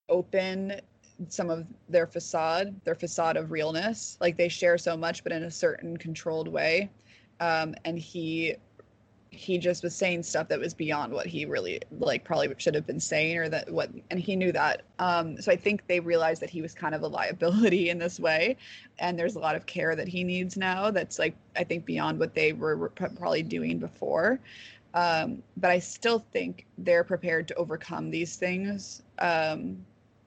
S8: open some of their facade, their facade of realness. Like they share so much, but in a certain controlled way. Um, and he he just was saying stuff that was beyond what he really like probably should have been saying or that what and he knew that um so i think they realized that he was kind of a liability in this way and there's a lot of care that he needs now that's like i think beyond what they were probably doing before um but i still think they're prepared to overcome these things um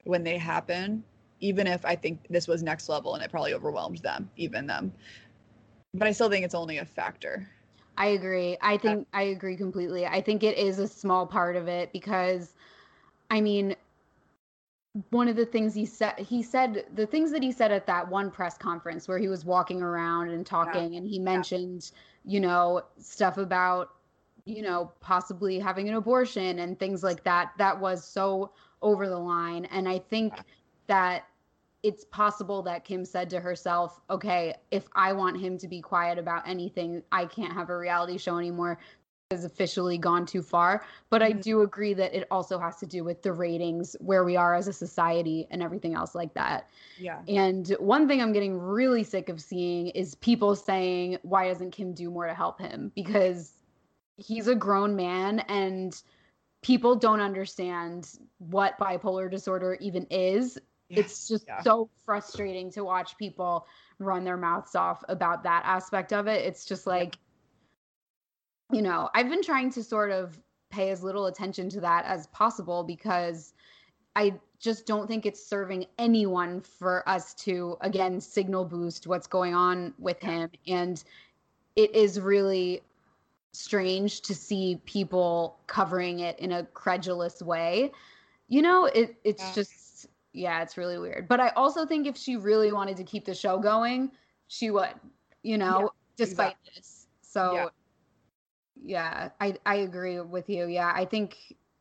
S8: when they happen even if I think this was next level and it probably overwhelmed them, even them. But I still think it's only a factor.
S4: I agree. I think I agree completely. I think it is a small part of it because I mean one of the things he said he said the things that he said at that one press conference where he was walking around and talking yeah. and he mentioned, yeah. you know, stuff about you know, possibly having an abortion and things like that. That was so over the line and I think that it's possible that Kim said to herself, okay, if I want him to be quiet about anything, I can't have a reality show anymore. Has officially gone too far. But I mm-hmm. do agree that it also has to do with the ratings, where we are as a society, and everything else like that.
S8: Yeah.
S4: And one thing I'm getting really sick of seeing is people saying, why doesn't Kim do more to help him? Because he's a grown man and people don't understand what bipolar disorder even is Yes, it's just yeah. so frustrating to watch people run their mouths off about that aspect of it. It's just like, you know, I've been trying to sort of pay as little attention to that as possible because I just don't think it's serving anyone for us to, again, signal boost what's going on with him. And it is really strange to see people covering it in a credulous way. You know, it it's yeah. just yeah, it's really weird. But I also think if she really wanted to keep the show going, she would, you know, yeah, despite exactly. this. So yeah. yeah, I I agree with you. Yeah, I think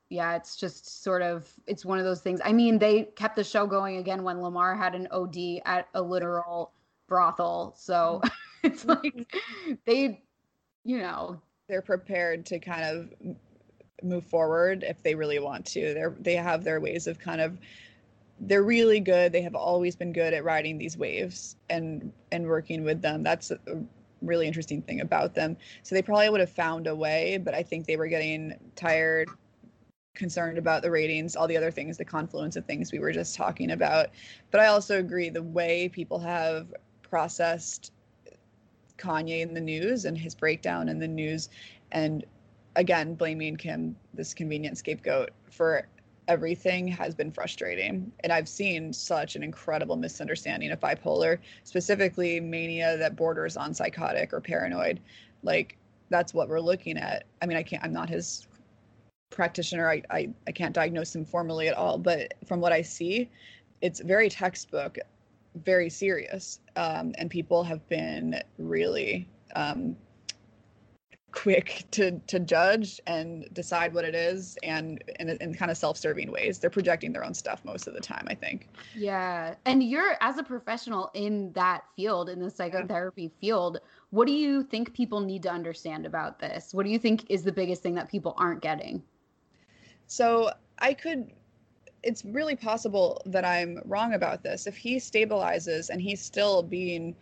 S4: yeah, it's just sort of it's one of those things. I mean, they kept the show going again when Lamar had an OD at a literal brothel. So mm-hmm. it's like they you know,
S8: they're prepared to kind of move forward if they really want to. They're they have their ways of kind of they're really good. They have always been good at riding these waves and and working with them. That's a really interesting thing about them. So they probably would have found a way, but I think they were getting tired, concerned about the ratings, all the other things, the confluence of things we were just talking about. But I also agree the way people have processed Kanye in the news and his breakdown in the news and again blaming Kim this convenient scapegoat for everything has been frustrating. And I've seen such an incredible misunderstanding of bipolar, specifically mania that borders on psychotic or paranoid. Like that's what we're looking at. I mean, I can't, I'm not his practitioner. I, I, I can't diagnose him formally at all, but from what I see, it's very textbook, very serious. Um, and people have been really um, quick to to judge and decide what it is and in, in kind of self-serving ways they're projecting their own stuff most of the time i think
S4: yeah and you're as a professional in that field in the psychotherapy yeah. field what do you think people need to understand about this what do you think is the biggest thing that people aren't getting
S8: so i could it's really possible that i'm wrong about this if he stabilizes and he's still being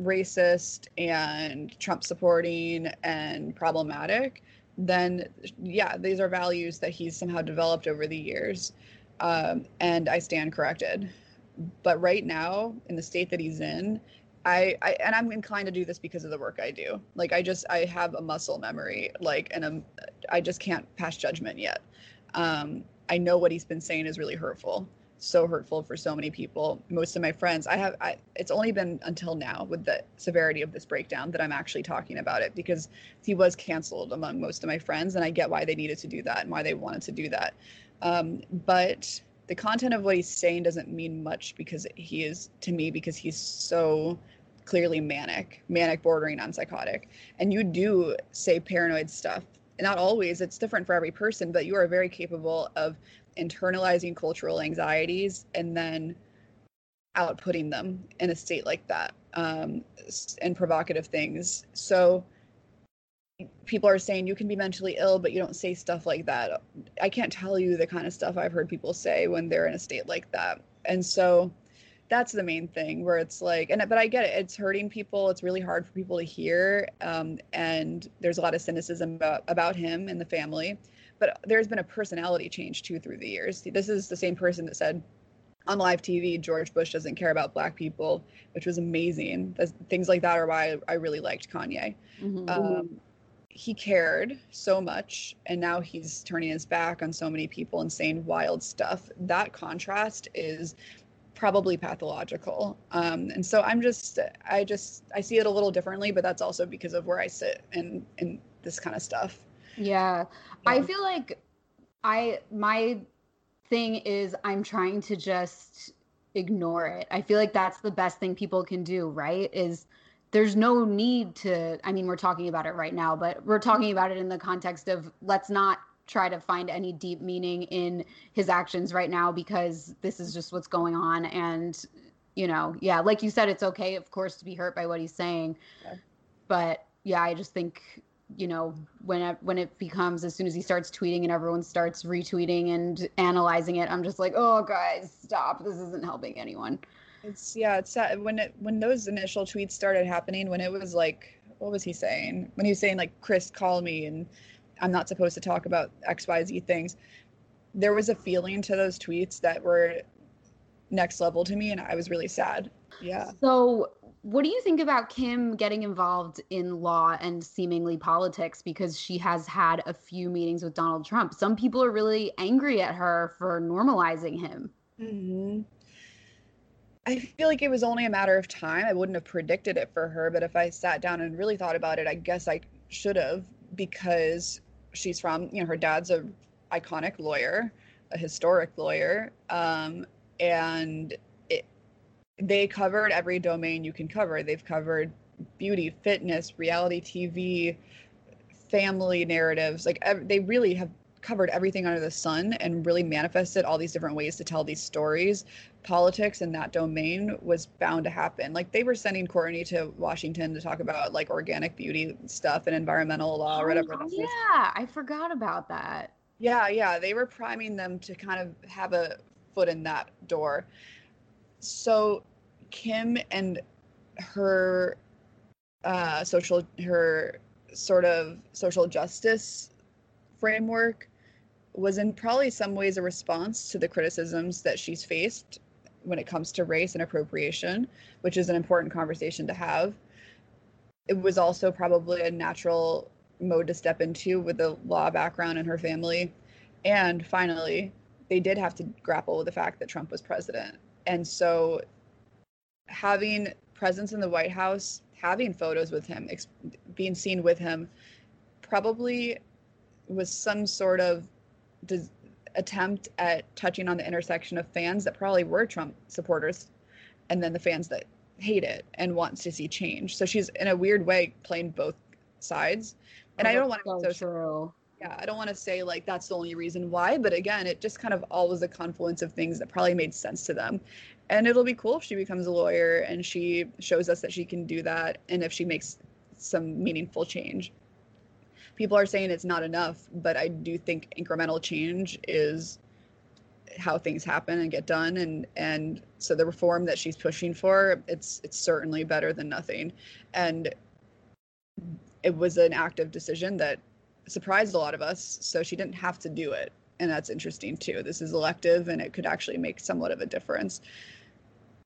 S8: racist and Trump supporting and problematic, then yeah, these are values that he's somehow developed over the years. Um, and I stand corrected. But right now, in the state that he's in, I, I and I'm inclined to do this because of the work I do. Like I just I have a muscle memory, like and I'm I just can't pass judgment yet. Um, I know what he's been saying is really hurtful so hurtful for so many people. Most of my friends, I have, I, it's only been until now with the severity of this breakdown that I'm actually talking about it because he was canceled among most of my friends, and I get why they needed to do that and why they wanted to do that. Um, but the content of what he's saying doesn't mean much because he is to me because he's so clearly manic, manic bordering on psychotic, and you do say paranoid stuff. Not always, it's different for every person, but you are very capable of internalizing cultural anxieties and then outputting them in a state like that um, and provocative things. So people are saying you can be mentally ill, but you don't say stuff like that. I can't tell you the kind of stuff I've heard people say when they're in a state like that. And so that's the main thing where it's like, and but I get it. It's hurting people. It's really hard for people to hear. Um, and there's a lot of cynicism about, about him and the family but there's been a personality change too through the years. This is the same person that said on live TV, George Bush doesn't care about black people, which was amazing. things like that are why I, really liked Kanye. Mm-hmm. Um, he cared so much, and now he's turning his back on so many people and saying wild stuff. That contrast is probably pathological. Um, and so I'm just, I just, I see it a little differently, but that's also because of where I sit in in this kind of stuff.
S4: Yeah. I feel like I my thing is I'm trying to just ignore it. I feel like that's the best thing people can do, right? Is there's no need to I mean we're talking about it right now, but we're talking about it in the context of let's not try to find any deep meaning in his actions right now because this is just what's going on and you know, yeah, like you said it's okay of course to be hurt by what he's saying.
S8: Yeah.
S4: But yeah, I just think you know when it, when it becomes as soon as he starts tweeting and everyone starts retweeting and analyzing it i'm just like oh guys stop this isn't helping anyone
S8: It's yeah, it's sad when it when those initial tweets started happening. When it was like, what was he saying? When he was saying like, Kris, call me, and I'm not supposed to talk about X, Y, Z things. There was a feeling to those tweets that were next level to me, and I was really sad. Yeah.
S4: so what do you think about kim getting involved in law and seemingly politics because she has had a few meetings with donald trump some people are really angry at her for normalizing him
S8: Mm-hmm. I feel like it was only a matter of time. I wouldn't have predicted it for her, but if I sat down and really thought about it, I guess I should have because she's from, you know, her dad's a iconic lawyer, a historic lawyer, um, and it, they covered every domain you can cover. They've covered beauty, fitness, reality TV, family narratives. Like ev- they really have covered everything under the sun and really manifested all these different ways to tell these stories. Politics in that domain was bound to happen. Like they were sending Kourtney to Washington to talk about like organic beauty stuff and environmental law or whatever.
S4: Oh,
S8: that was.
S4: yeah i forgot about that
S8: Yeah, yeah, they were priming them to kind of have a foot in that door. So Kim and her uh social her sort of social justice framework was in probably some ways a response to the criticisms that she's faced when it comes to race and appropriation, which is an important conversation to have. It was also probably a natural mode to step into with the law background in her family. And finally, they did have to grapple with the fact that Trump was president. And so having presence in the White House, having photos with him, ex- being seen with him, probably was some sort of des- attempt at touching on the intersection of fans that probably were Trump supporters and then the fans that hate it and wants to see change. So she's in a weird way playing both sides. And I don't want to
S4: so,
S8: be so
S4: true
S8: yeah, I don't want to say like that's the only reason why, but again, it just kind of all was a confluence of things that probably made sense to them. And it'll be cool if she becomes a lawyer and she shows us that she can do that and if she makes some meaningful change. People are saying it's not enough, but I do think incremental change is how things happen and get done and and so the reform that she's pushing for it's it's certainly better than nothing and it was an active decision that surprised a lot of us. So she didn't have to do it. And that's interesting too. This is elective and it could actually make somewhat of a difference.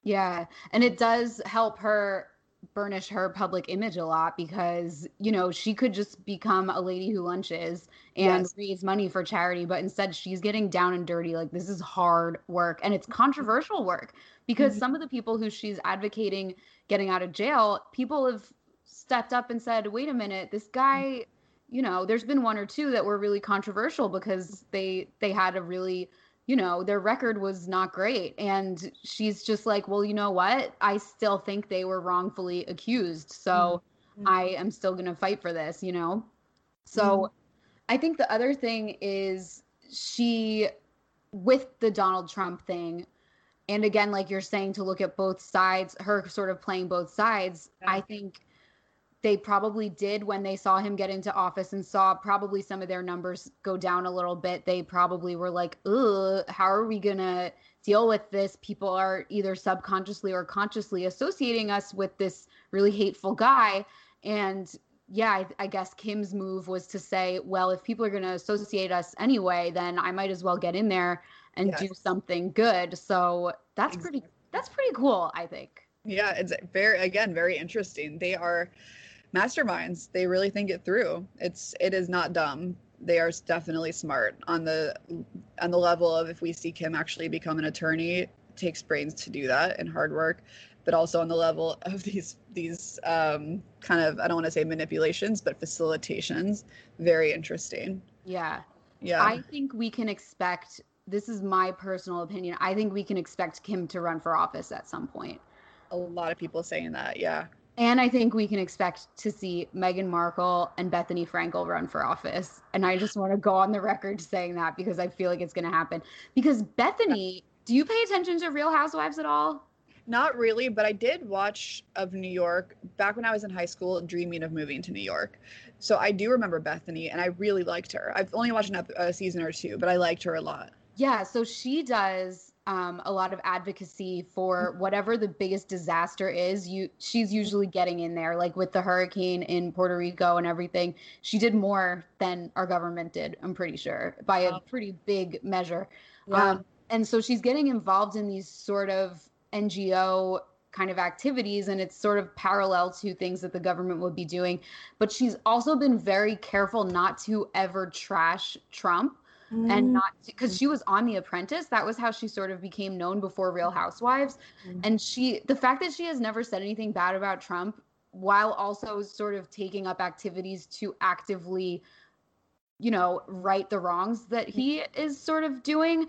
S4: Yeah. And it does help her burnish her public image a lot because, you know, she could just become a lady who lunches and
S8: Yes.
S4: raise money for charity, but instead she's getting down and dirty. Like, this is hard work and it's controversial work because
S8: Mhm.
S4: some of the people who she's advocating getting out of jail, people have stepped up and said, wait a minute, this guy. You know, there's been one or two that were really controversial because they they had a really you know, their record was not great. And she's just like, well, you know what? I still think they were wrongfully accused. So
S8: Mhm.
S4: I am still going to fight for this, you know? So I think the other thing is she, with the Donald Trump thing, and again, like you're saying, to look at both sides, her sort of playing both sides,
S8: Yeah.
S4: I think they probably did when they saw him get into office and saw probably some of their numbers go down a little bit. They probably were like, ugh, how are we going to deal with this? People are either subconsciously or consciously associating us with this really hateful guy. And yeah, I, I guess Kim's move was to say, well, if people are going to associate us anyway, then I might as well get in there and do something good. So that's pretty, that's pretty cool, I think.
S8: Yeah, it's very again very interesting. They are masterminds. They really think it through. It's it is not dumb. They are definitely smart on the on the level of if we see Kim actually become an attorney, takes brains to do that and hard work, but also on the level of these these um, kind of I don't want to say manipulations, but facilitations. Very interesting.
S4: Yeah.
S8: Yeah.
S4: I think we can expect this is my personal opinion. I think we can expect Kim to run for office at some point.
S8: A lot of people saying that. Yeah.
S4: And I think we can expect to see Meghan Markle and Bethenny Frankel run for office. And I just want to go on the record saying that because I feel like it's going to happen. Because Bethenny, do you pay attention to Real Housewives at all?
S8: Not really, but I did watch of New York back when I was in high school, dreaming of moving to New York. So I do remember Bethenny, and I really liked her. I've only watched a season or two, but I liked her a lot.
S4: Yeah, so she does um, a lot of advocacy for whatever the biggest disaster is. You, she's usually getting in there, like with the hurricane in Puerto Rico and everything. She did more than our government did. I'm pretty sure by a pretty big measure.
S8: Yeah.
S4: Um, and so she's getting involved in these sort of NGO kind of activities, and it's sort of parallel to things that the government would be doing. But she's also been very careful not to ever trash Trump and mm. not because she was on The Apprentice. That was how she sort of became known before Real Housewives. Mm. And she, the fact that she has never said anything bad about Trump while also sort of taking up activities to actively, you know, right the wrongs that he is sort of doing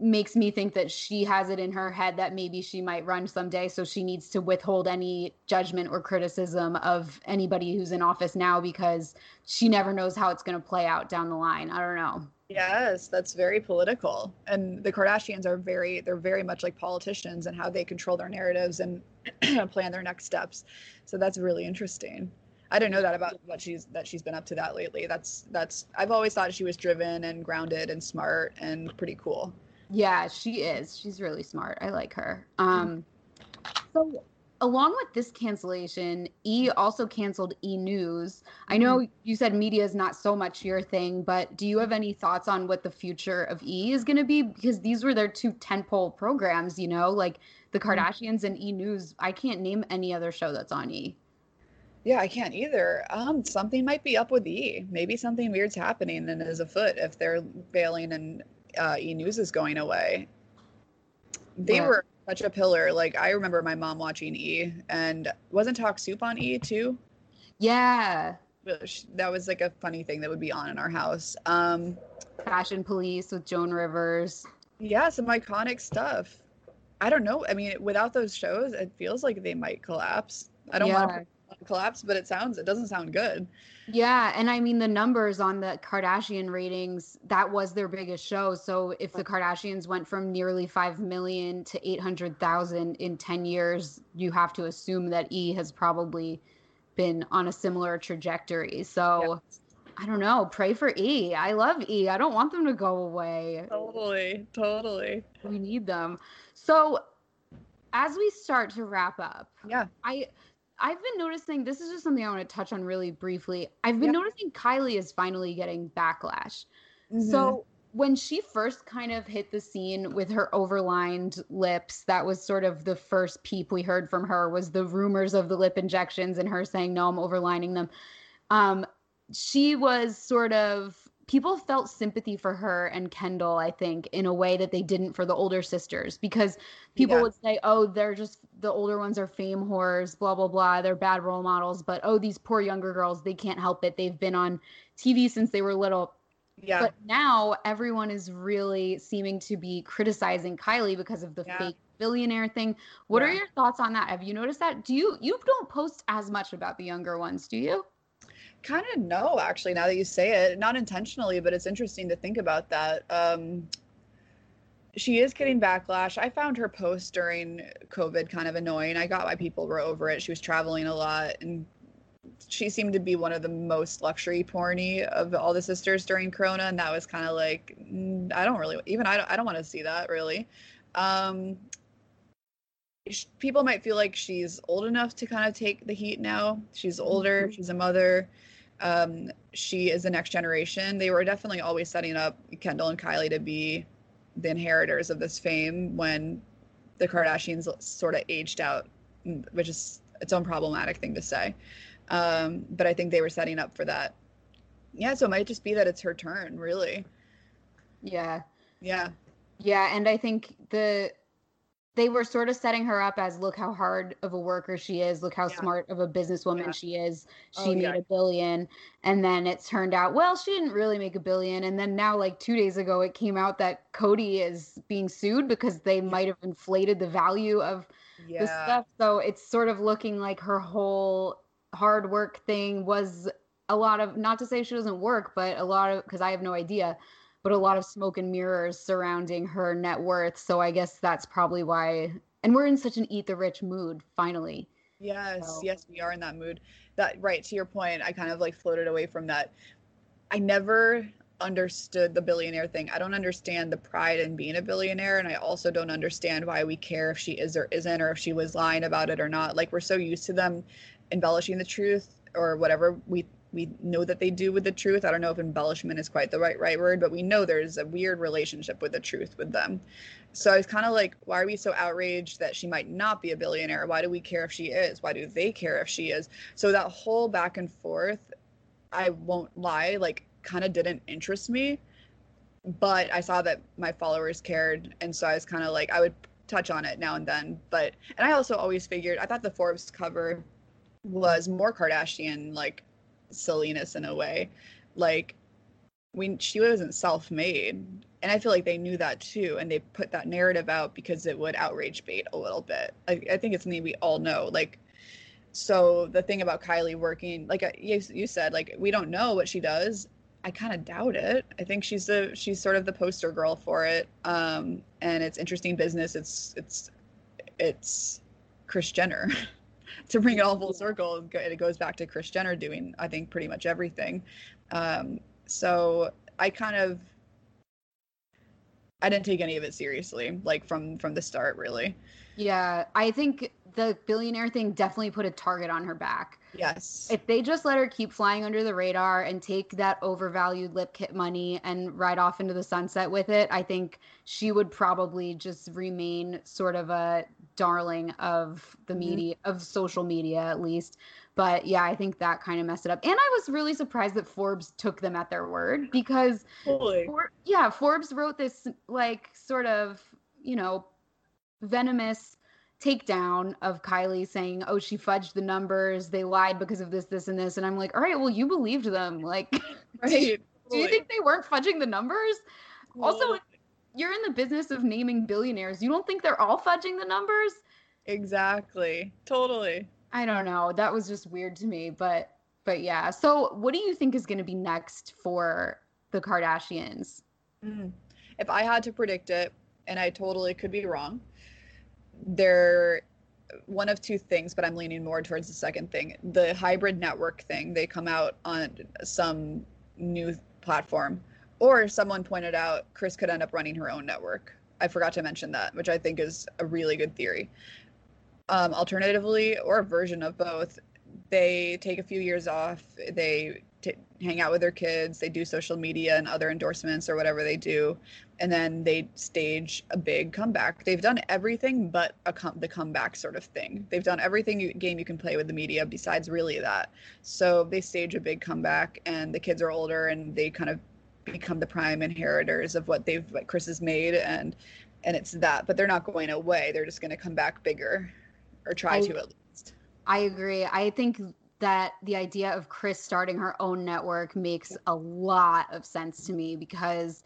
S4: makes me think that she has it in her head that maybe she might run someday so she needs to withhold any judgment or criticism of anybody who's in office now because she never knows how it's going to play out down the line i don't know
S8: Yes, that's very political. And the Kardashians are very they're very much like politicians and how they control their narratives and plan their next steps. So that's really interesting. I didn't know that about what she's that she's been up to that lately. That's that's I've always thought she was driven and grounded and smart and pretty cool.
S4: Yeah, she is. She's really smart. I like her. Um, so along with this cancellation, E also canceled E News. I know you said media is not so much your thing, but do you have any thoughts on what the future of E is going to be? Because these were their two tentpole programs, you know, like the Kardashians and E News. I can't name any other show that's on E.
S8: Yeah, I can't either. Um, something might be up with E. Maybe something weird's happening and is afoot if they're bailing and uh, E News is going away. They
S4: Yeah.
S8: were such a pillar. Like I remember my mom watching E, and wasn't Talk Soup on E too?
S4: Yeah,
S8: That was like a funny thing that would be on in our house. Um,
S4: Fashion Police with Joan Rivers.
S8: yeah, some iconic stuff. I don't know. I mean, without those shows, it feels like they might collapse. I don't
S4: Yeah.
S8: want to collapse, but it sounds it doesn't sound good.
S4: Yeah, and I mean the numbers on the Kardashian ratings, that was their biggest show. So if the Kardashians went from nearly 5 million to 800,000 in 10 years, you have to assume that E has probably been on a similar trajectory. So I don't know, pray for E. I love E. I don't want them to go away.
S8: Totally, totally.
S4: We need them. So as we start to wrap up,
S8: Yeah.
S4: I I've been noticing this is just something I want to touch on really briefly. I've been
S8: Yeah.
S4: noticing Kylie is finally getting backlash.
S8: Mhm.
S4: So when she first kind of hit the scene with her overlined lips, that was sort of the first peep we heard from her was the rumors of the lip injections and her saying, "No, I'm overlining them." Um, she was sort of people felt sympathy for her and Kendall, I think, in a way that they didn't for the older sisters because people
S8: Yeah.
S4: would say, "Oh, they're just the older ones are fame whores, blah blah blah. They're bad role models." But oh, these poor younger girls, they can't help it. They've been on TV since they were little.
S8: yeah.
S4: But now everyone is really seeming to be criticizing Kylie because of the
S8: Yeah.
S4: fake billionaire thing. What are your thoughts on that? Have you noticed that? Do you you don't post as much about the younger ones, do you?
S8: Kind of no actually now that you say it not intentionally but it's interesting to think about that. Um she is getting backlash. I found her post during covid kind of annoying. I got why people were over it. She was traveling a lot and she seemed to be one of the most luxury porny of all the sisters during corona and that was kind of like mm, i don't really even i don't, I don't want to see that really. Um people might feel like she's old enough to kind of take the heat now. She's older. She's a mother um, she is the next generation. They were definitely always setting up Kendall and Kylie to be the inheritors of this fame when the Kardashians sort of aged out, which is its own problematic thing to say. Um, but I think they were setting up for that. Yeah, so it might just be that it's her turn, really.
S4: Yeah.
S8: Yeah.
S4: Yeah, and I think the they were sort of setting her up as look how hard of a worker she is, look how
S8: Yeah.
S4: smart of a businesswoman
S8: Yeah.
S4: she is. Oh, she
S8: Oh,
S4: made
S8: yeah.
S4: a billion. And then it turned out, well, she didn't really make a billion. And then now, like two days ago, it came out that Coty is being sued because they might have inflated the value of the stuff. So it's sort of looking like her whole hard work thing was a lot of, not to say she doesn't work, but a lot of, because I have no idea, but a lot of smoke and mirrors surrounding her net worth. So I guess that's probably why. And we're in such an eat the rich mood, finally.
S8: Yes,
S4: So-
S8: yes, we are in that mood. That right to your point, I kind of like floated away from that. I never understood the billionaire thing. I don't understand the pride in being a billionaire, and I also don't understand why we care if she is or isn't, or if she was lying about it or not. Like we're so used to them embellishing the truth or whatever we we know that they do with the truth. I don't know if embellishment is quite the right right word, but we know there's a weird relationship with the truth with them. So I was kind of like, why are we so outraged that she might not be a billionaire? Why do we care if she is? Why do they care if she is? So that whole back and forth, I won't lie, like kind of didn't interest me. But I saw that my followers cared, and so I was kind of like, I would touch on it now and then. But and I also always figured, I thought the Forbes cover was more Kardashian like silliness in a way, like when she wasn't self-made and i feel like they knew that too and they put that narrative out because it would outrage bait a little bit. I, I think it's something we all know like so the thing about kylie working like I- you, you said like we don't know what she does. I kind of doubt it. I think she's the she's sort of the poster girl for it. Um and it's interesting business. It's it's it's kris jenner to bring it all full circle it it goes back to kris jenner doing i think pretty much everything. Um so i kind of i didn't take any of it seriously like from from the start really.
S4: Yeah, I think the billionaire thing definitely put a target on her back.
S8: yes.
S4: If they just let her keep flying under the radar and take that overvalued lip kit money and ride off into the sunset with it, I think she would probably just remain sort of a darling of the
S8: Mhm.
S4: media, of social media at least. But yeah, I think that kind of messed it up. And I was really surprised that Forbes took them at their word because For, yeah, Forbes wrote this like sort of, you know, venomous takedown of Kylie saying, "Oh, she fudged the numbers. They lied because of this, this, and this." And I'm like, "All right, well, you believed them. Like,
S8: right
S4: do you think they weren't fudging the numbers? Also,
S8: Totally.
S4: You're in the business of naming billionaires. You don't think they're all fudging the numbers?
S8: exactly totally
S4: I don't know. That was just weird to me, but but yeah. So, what do you think is going to be next for the Kardashians?
S8: Mhm. If I had to predict it, and I totally could be wrong, they're one of two things, but I'm leaning more towards the second thing. The hybrid network thing, they come out on some new platform, or someone pointed out Kris could end up running her own network. I forgot to mention that, which I think is a really good theory. Um, alternatively, or a version of both, they take a few years off. They t- hang out with their kids. They do social media and other endorsements or whatever they do, and then they stage a big comeback. They've done everything but com- the comeback sort of thing. They've done everything you, game you can play with the media besides really that. So they stage a big comeback, and the kids are older, and they kind of become the prime inheritors of what they've what Kris has made, and and it's that. But they're not going away. They're just going to come back bigger, or try
S4: I-
S8: to at least.
S4: I agree. I think that the idea of Kris starting her own network makes a lot of sense to me because,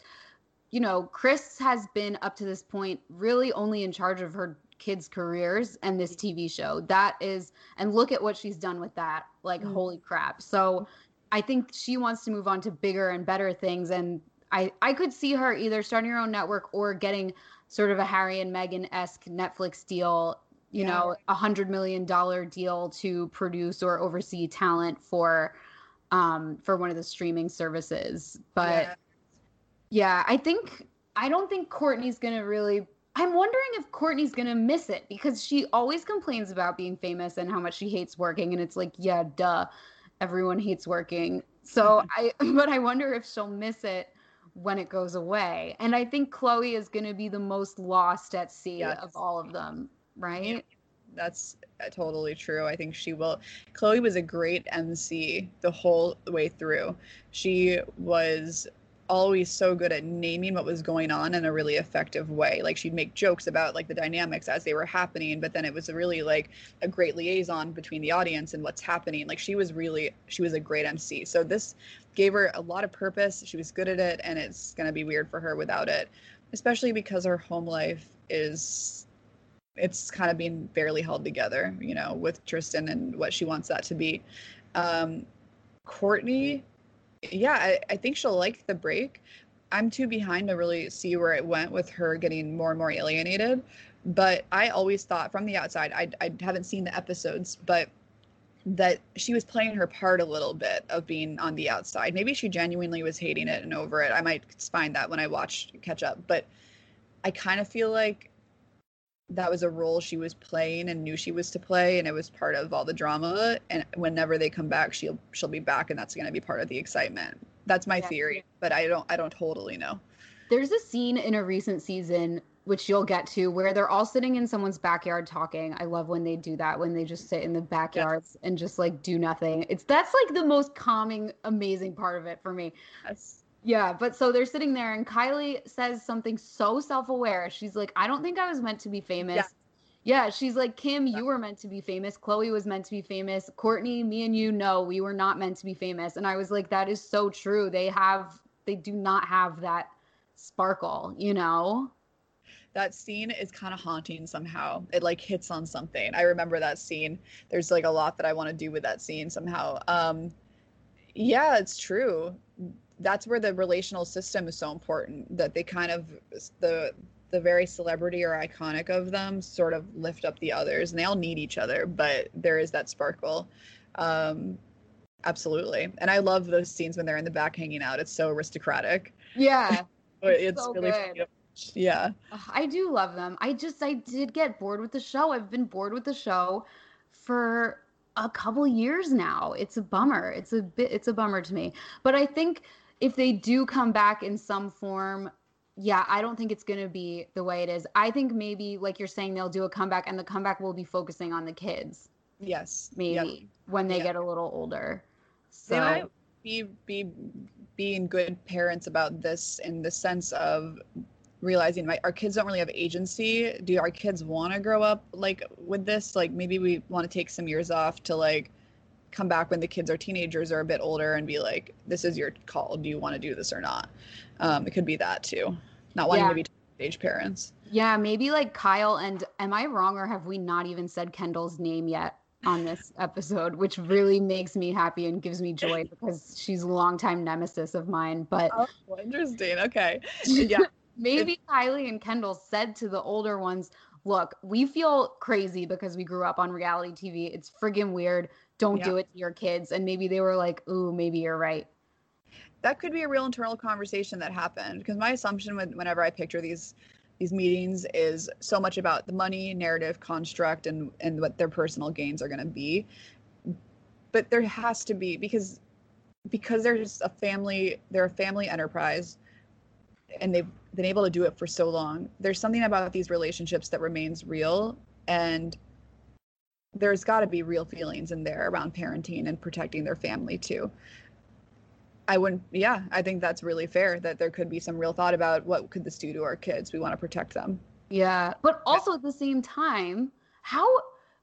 S4: you know, Kris has been up to this point really only in charge of her kids' careers and this TV show. That is, and look at what she's done with that. Like,
S8: Mm.
S4: holy crap. So I think she wants to move on to bigger and better things. And I, I could see her either starting her own network or getting sort of a Harry and Meghan esque Netflix deal you
S8: Yeah.
S4: know a hundred million dollar deal to produce or oversee talent for um for one of the streaming services but
S8: Yeah.
S4: yeah, i think i don't think kourtney's gonna really i'm wondering if kourtney's gonna miss it because she always complains about being famous and how much she hates working and it's like yeah duh everyone hates working so i but i wonder if she'll miss it when it goes away and i think khloé is gonna be the most lost at sea
S8: Yes.
S4: of all of them right
S8: That's uh, totally true. I think she will. Khloé was a great MC the whole way through. She was always so good at naming what was going on in a really effective way. Like she'd make jokes about like the dynamics as they were happening, but then it was really like a great liaison between the audience and what's happening. Like she was really she was a great MC. So this gave her a lot of purpose. She was good at it and it's going to be weird for her without it, especially because her home life is it's kind of being barely held together, you know, with Tristan and what she wants that to be. Um Kourtney yeah, I, I think she'll like the break. I'm too behind to really see where it went with her getting more and more alienated. But I always thought from the outside, I, I haven't seen the episodes, but that she was playing her part a little bit of being on the outside. Maybe she genuinely was hating it and over it. I might find that when I watch catch up, but I kind of feel like that was a role she was playing and knew she was to play and it was part of all the drama and whenever they come back she'll she'll be back and that's going to be part of the excitement. That's my yeah. theory but i don't i don't totally know.
S4: There's a scene in a recent season which you'll get to where they're all sitting in someone's backyard talking. I love when they do that when they just sit in the backyards yes. and just like do nothing. It's that's like the most calming amazing part of it for me. Yes yeah, but so they're sitting there, and Kylie says something so self aware. She's like, I don't think I was meant to be famous. Yeah. yeah, she's like, Kim, you were meant to be famous. Khloé was meant to be famous. Kourtney, me and you, no, we were not meant to be famous. And I was like, that is so true. They have, they do not have that sparkle, you know?
S8: that scene is kind of haunting somehow. It like hits on something. I remember that scene. There's like a lot that I want to do with that scene somehow. Um yeah, it's true that's where the relational system is so important that they kind of the the very celebrity or iconic of them sort of lift up the others and they all need each other but there is that sparkle. Um absolutely. And i love those scenes when they're in the back hanging out. It's so aristocratic.
S4: Yeah.
S8: It's, it's so really good. yeah.
S4: I do love them. I just i did get bored with the show. I've been bored with the show for a couple years now. It's a bummer. It's a bit it's a bummer to me. But i think if they do come back in some form, yeah, I don't think it's going to be the way it is. I think maybe, like you're saying, they'll do a comeback and the comeback will be focusing on the kids.
S8: Yes.
S4: Maybe yep. when they yep. get a little older. So
S8: they might be, be being good parents about this in the sense of realizing my our kids don't really have agency do our kids want to grow up like with this like maybe we want to take some years off to like come back when the kids are teenagers or a bit older and be like, this is your call. Do you want to do this or not? Um, it could be that too. Not wanting yeah. to be age parents.
S4: Yeah, maybe like Kyle and am I wrong or have we not even said Kendall's name yet on this episode, which really makes me happy and gives me joy because she's a longtime nemesis of mine. But
S8: oh, interesting. Okay. Yeah.
S4: maybe Kylie and Kendall said to the older ones, look, we feel crazy because we grew up on reality TV. It's friggin' weird don't yeah. do it to your kids and maybe they were like ooh maybe you're right
S8: that could be a real internal conversation that happened because my assumption when, whenever i picture these these meetings is so much about the money narrative construct and and what their personal gains are going to be but there has to be because because there's a family they're a family enterprise and they've been able to do it for so long there's something about these relationships that remains real and there's got to be real feelings in there around parenting and protecting their family too. I wouldn't, yeah, I think that's really fair that there could be some real thought about what could this do to our kids. We want to protect them.
S4: Yeah. But also at the same time, how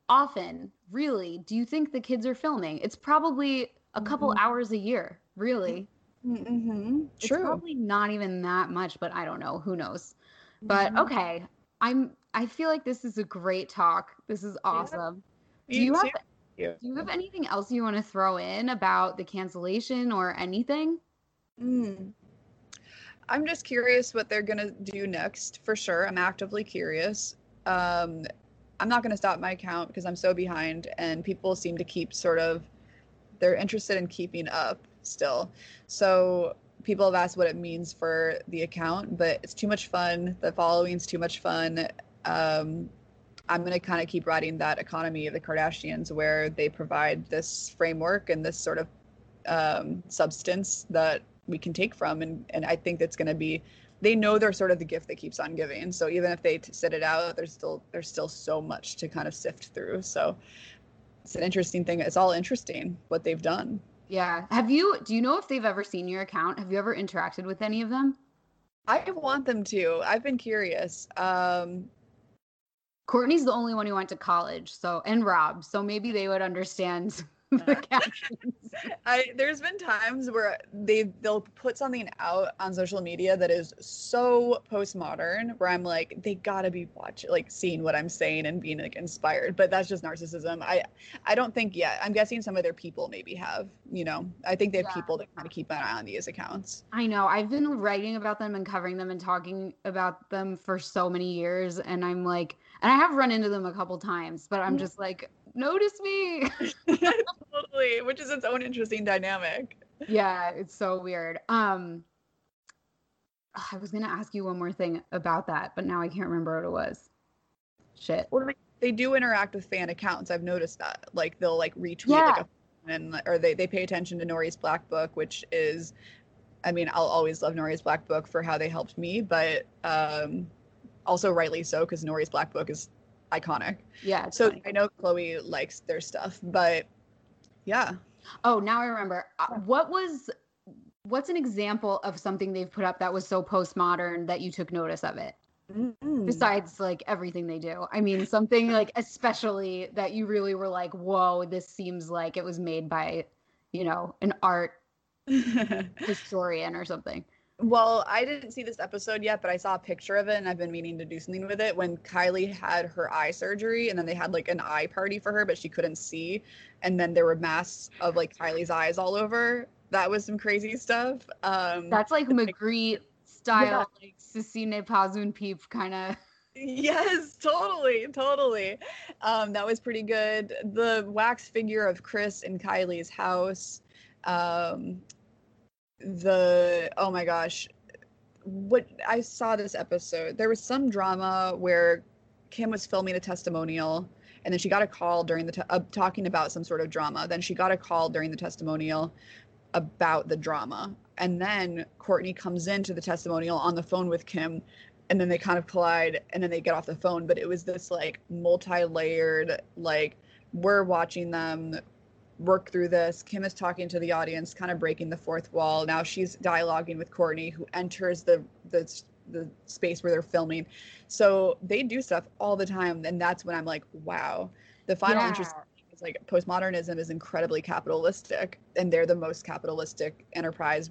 S4: often really do you think the kids are filming? It's probably a couple mm-hmm. hours a year, really.
S8: Mm-hmm.
S4: It's True. probably not even that much, but I don't know. Who knows? But mm-hmm. okay. I'm, I feel like this is a great talk. This is awesome. Yeah do you have do you have anything else you want to throw in about the cancellation or anything?
S8: Mm. I'm just curious what they're gonna do next. For sure, I'm actively curious. Um, I'm not gonna stop my account because I'm so behind, and people seem to keep sort of they're interested in keeping up still. So people have asked what it means for the account, but it's too much fun. The following's too much fun. Um, I'm going to kind of keep riding that economy of the Kardashians where they provide this framework and this sort of um, substance that we can take from. And, and I think that's going to be, they know they're sort of the gift that keeps on giving. So even if they t- sit it out, there's still, there's still so much to kind of sift through. So it's an interesting thing. It's all interesting what they've done.
S4: Yeah. Have you do you know if they've ever seen your account? Have you ever interacted with any of them?
S8: I want them to. I've been curious. Um,
S4: Kourtney's the only one who went to college, so and Rob, so maybe they would understand the captions.
S8: I there's been times where they they'll put something out on social media that is so postmodern where I'm like they gotta be watching like seeing what I'm saying and being like inspired but that's just narcissism I I don't think yet I'm guessing some of their people maybe have you know I think they have
S4: Yeah.
S8: people that kind of keep an eye on these accounts
S4: I know. I've been writing about them and covering them and talking about them for so many years and I'm like and I have run into them a couple times, but I'm just like notice me.
S8: totally which is its own interesting dynamic
S4: yeah, it's so weird. Um I was going to ask you one more thing about that, but now I can't remember what it was. Shit.
S8: well they, do interact with fan accounts I've noticed that like they'll like retweet like
S4: Yeah.
S8: a and or they, they pay attention to Nori's Black Book, which is I mean, I'll always love Nori's Black Book for how they helped me, but um also rightly so because Nori's Black Book is iconic.
S4: Yeah.
S8: So
S4: funny.
S8: I know Khloé likes their stuff, but yeah.
S4: Oh, now I remember. Uh, What was what's an example of something they've put up that was so postmodern that you took notice of it?
S8: Mm.
S4: Besides like everything they do. I mean, something like especially that you really were like, "Whoa, this seems like it was made by, you know, an art historian or something."
S8: Well, I didn't see this episode yet, but I saw a picture of it and I've been meaning to do something with it. When Kylie had her eye surgery and then they had like an eye party for her, but she couldn't see. And then there were masks of like Kylie's eyes all over. That was some crazy stuff. Um
S4: That's like Magritte style, like Cecile Pazun Peep kind of.
S8: Yes, totally, totally. Um, that was pretty good. The wax figure of Kris in Kylie's house. Um, the oh my gosh, what I saw this episode. There was some drama where Kim was filming a testimonial, and then she got a call during the te- uh, talking about some sort of drama. Then she got a call during the testimonial about the drama, and then Kourtney comes into the testimonial on the phone with Kim and then they kind of collide and then they get off the phone but it was this like multi-layered like we're watching them work through this. Kim is talking to the audience kind of breaking the fourth wall. Now she's dialoguing with kourtney who enters the the the space where they're filming. So they do stuff all the time and that's when i'm like wow. The final
S4: Yeah.
S8: interest is like postmodernism is incredibly capitalistic and they're the most capitalistic enterprise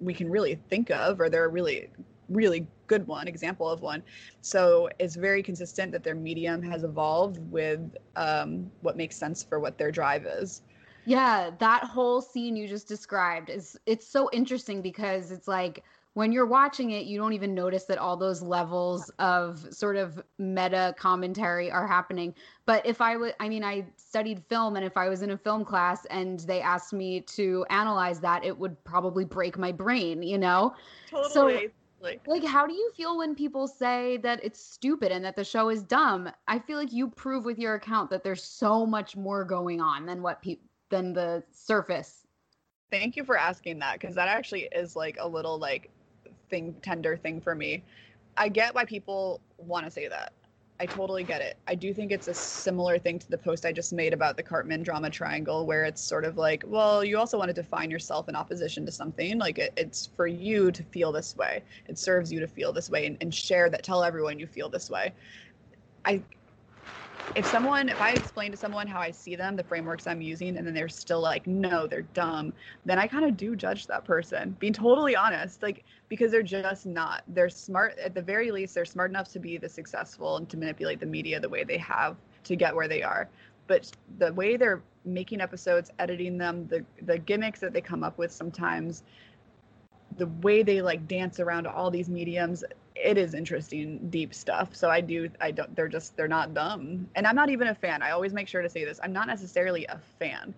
S8: we can really think of or they're a really really good one example of one. So it's very consistent that their medium has evolved with um, what makes sense for what their drive is
S4: Yeah, that whole scene you just described is it's so interesting because it's like when you're watching it, you don't even notice that all those levels of sort of meta commentary are happening. But if I would, I mean, I studied film, and if I was in a film class and they asked me to analyze that, it would probably break my brain, you know?
S8: totally like
S4: Like, how do you feel when people say that it's stupid and that the show is dumb? I feel like you prove with your account that there's so much more going on than what people than the surface.
S8: thank you for asking that because that actually is like a little like thing tender thing for me. I get why people want to say that. I totally get it. I do think it's a similar thing to the post i just made about the Karpman drama triangle where it's sort of like well you also want to define yourself in opposition to something. Like it, it's for you to feel this way. It serves you to feel this way and, and share that tell everyone you feel this way. I if someone if i explain to someone how i see them the frameworks i'm using and then they're still like no they're dumb then i kind of do judge that person being totally honest like because they're just not they're smart at the very least they're smart enough to be the successful and to manipulate the media the way they have to get where they are. But the way they're making episodes editing them the the gimmicks that they come up with sometimes the way they like dance around all these mediums it is interesting deep stuff. So i do i don't they're just they're not dumb and i'm not even a fan. I always make sure to say this. I'm not necessarily a fan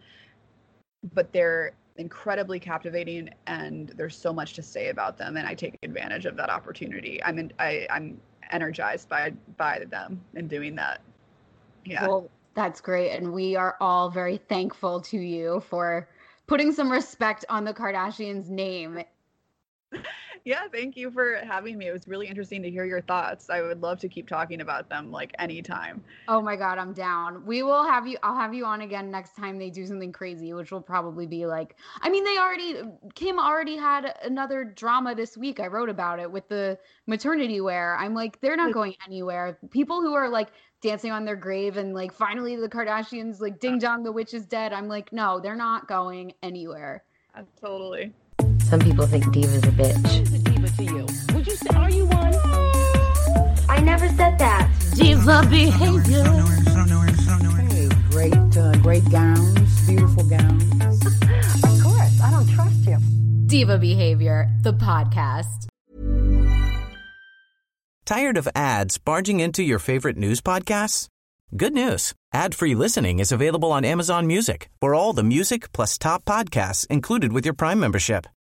S8: but they're incredibly captivating and there's so much to say about them and i take advantage of that opportunity. I'm in, I, i'm energized by by them and doing that. Yeah.
S4: Well, that's great. And we are all very thankful to you for putting some respect on the Kardashians' name.
S8: Yeah, thank you for having me. It was really interesting to hear your thoughts. I would love to keep talking about them like anytime.
S4: Oh my god, I'm down. We will have you I'll have you on again next time they do something crazy, which will probably be like I mean they already Kim already had another drama this week. I wrote about it with the maternity wear. I'm like they're not going anywhere. People who are like dancing on their grave and like finally the Kardashians like ding dong the witch is dead. I'm like no, they're not going anywhere.
S8: Uh, totally.
S5: Some people think Diva's a bitch.
S6: Who's a diva to you? Would you say, are you one?
S5: I never said that.
S6: Diva behavior.
S7: Hey, great, uh, great gowns, beautiful gowns.
S6: Of course, I don't trust you.
S4: Diva Behavior, the podcast.
S9: Tired of ads barging into your favorite news podcasts? Good news. Ad-free listening is available on Amazon Music for all the music plus top podcasts included with your Prime membership.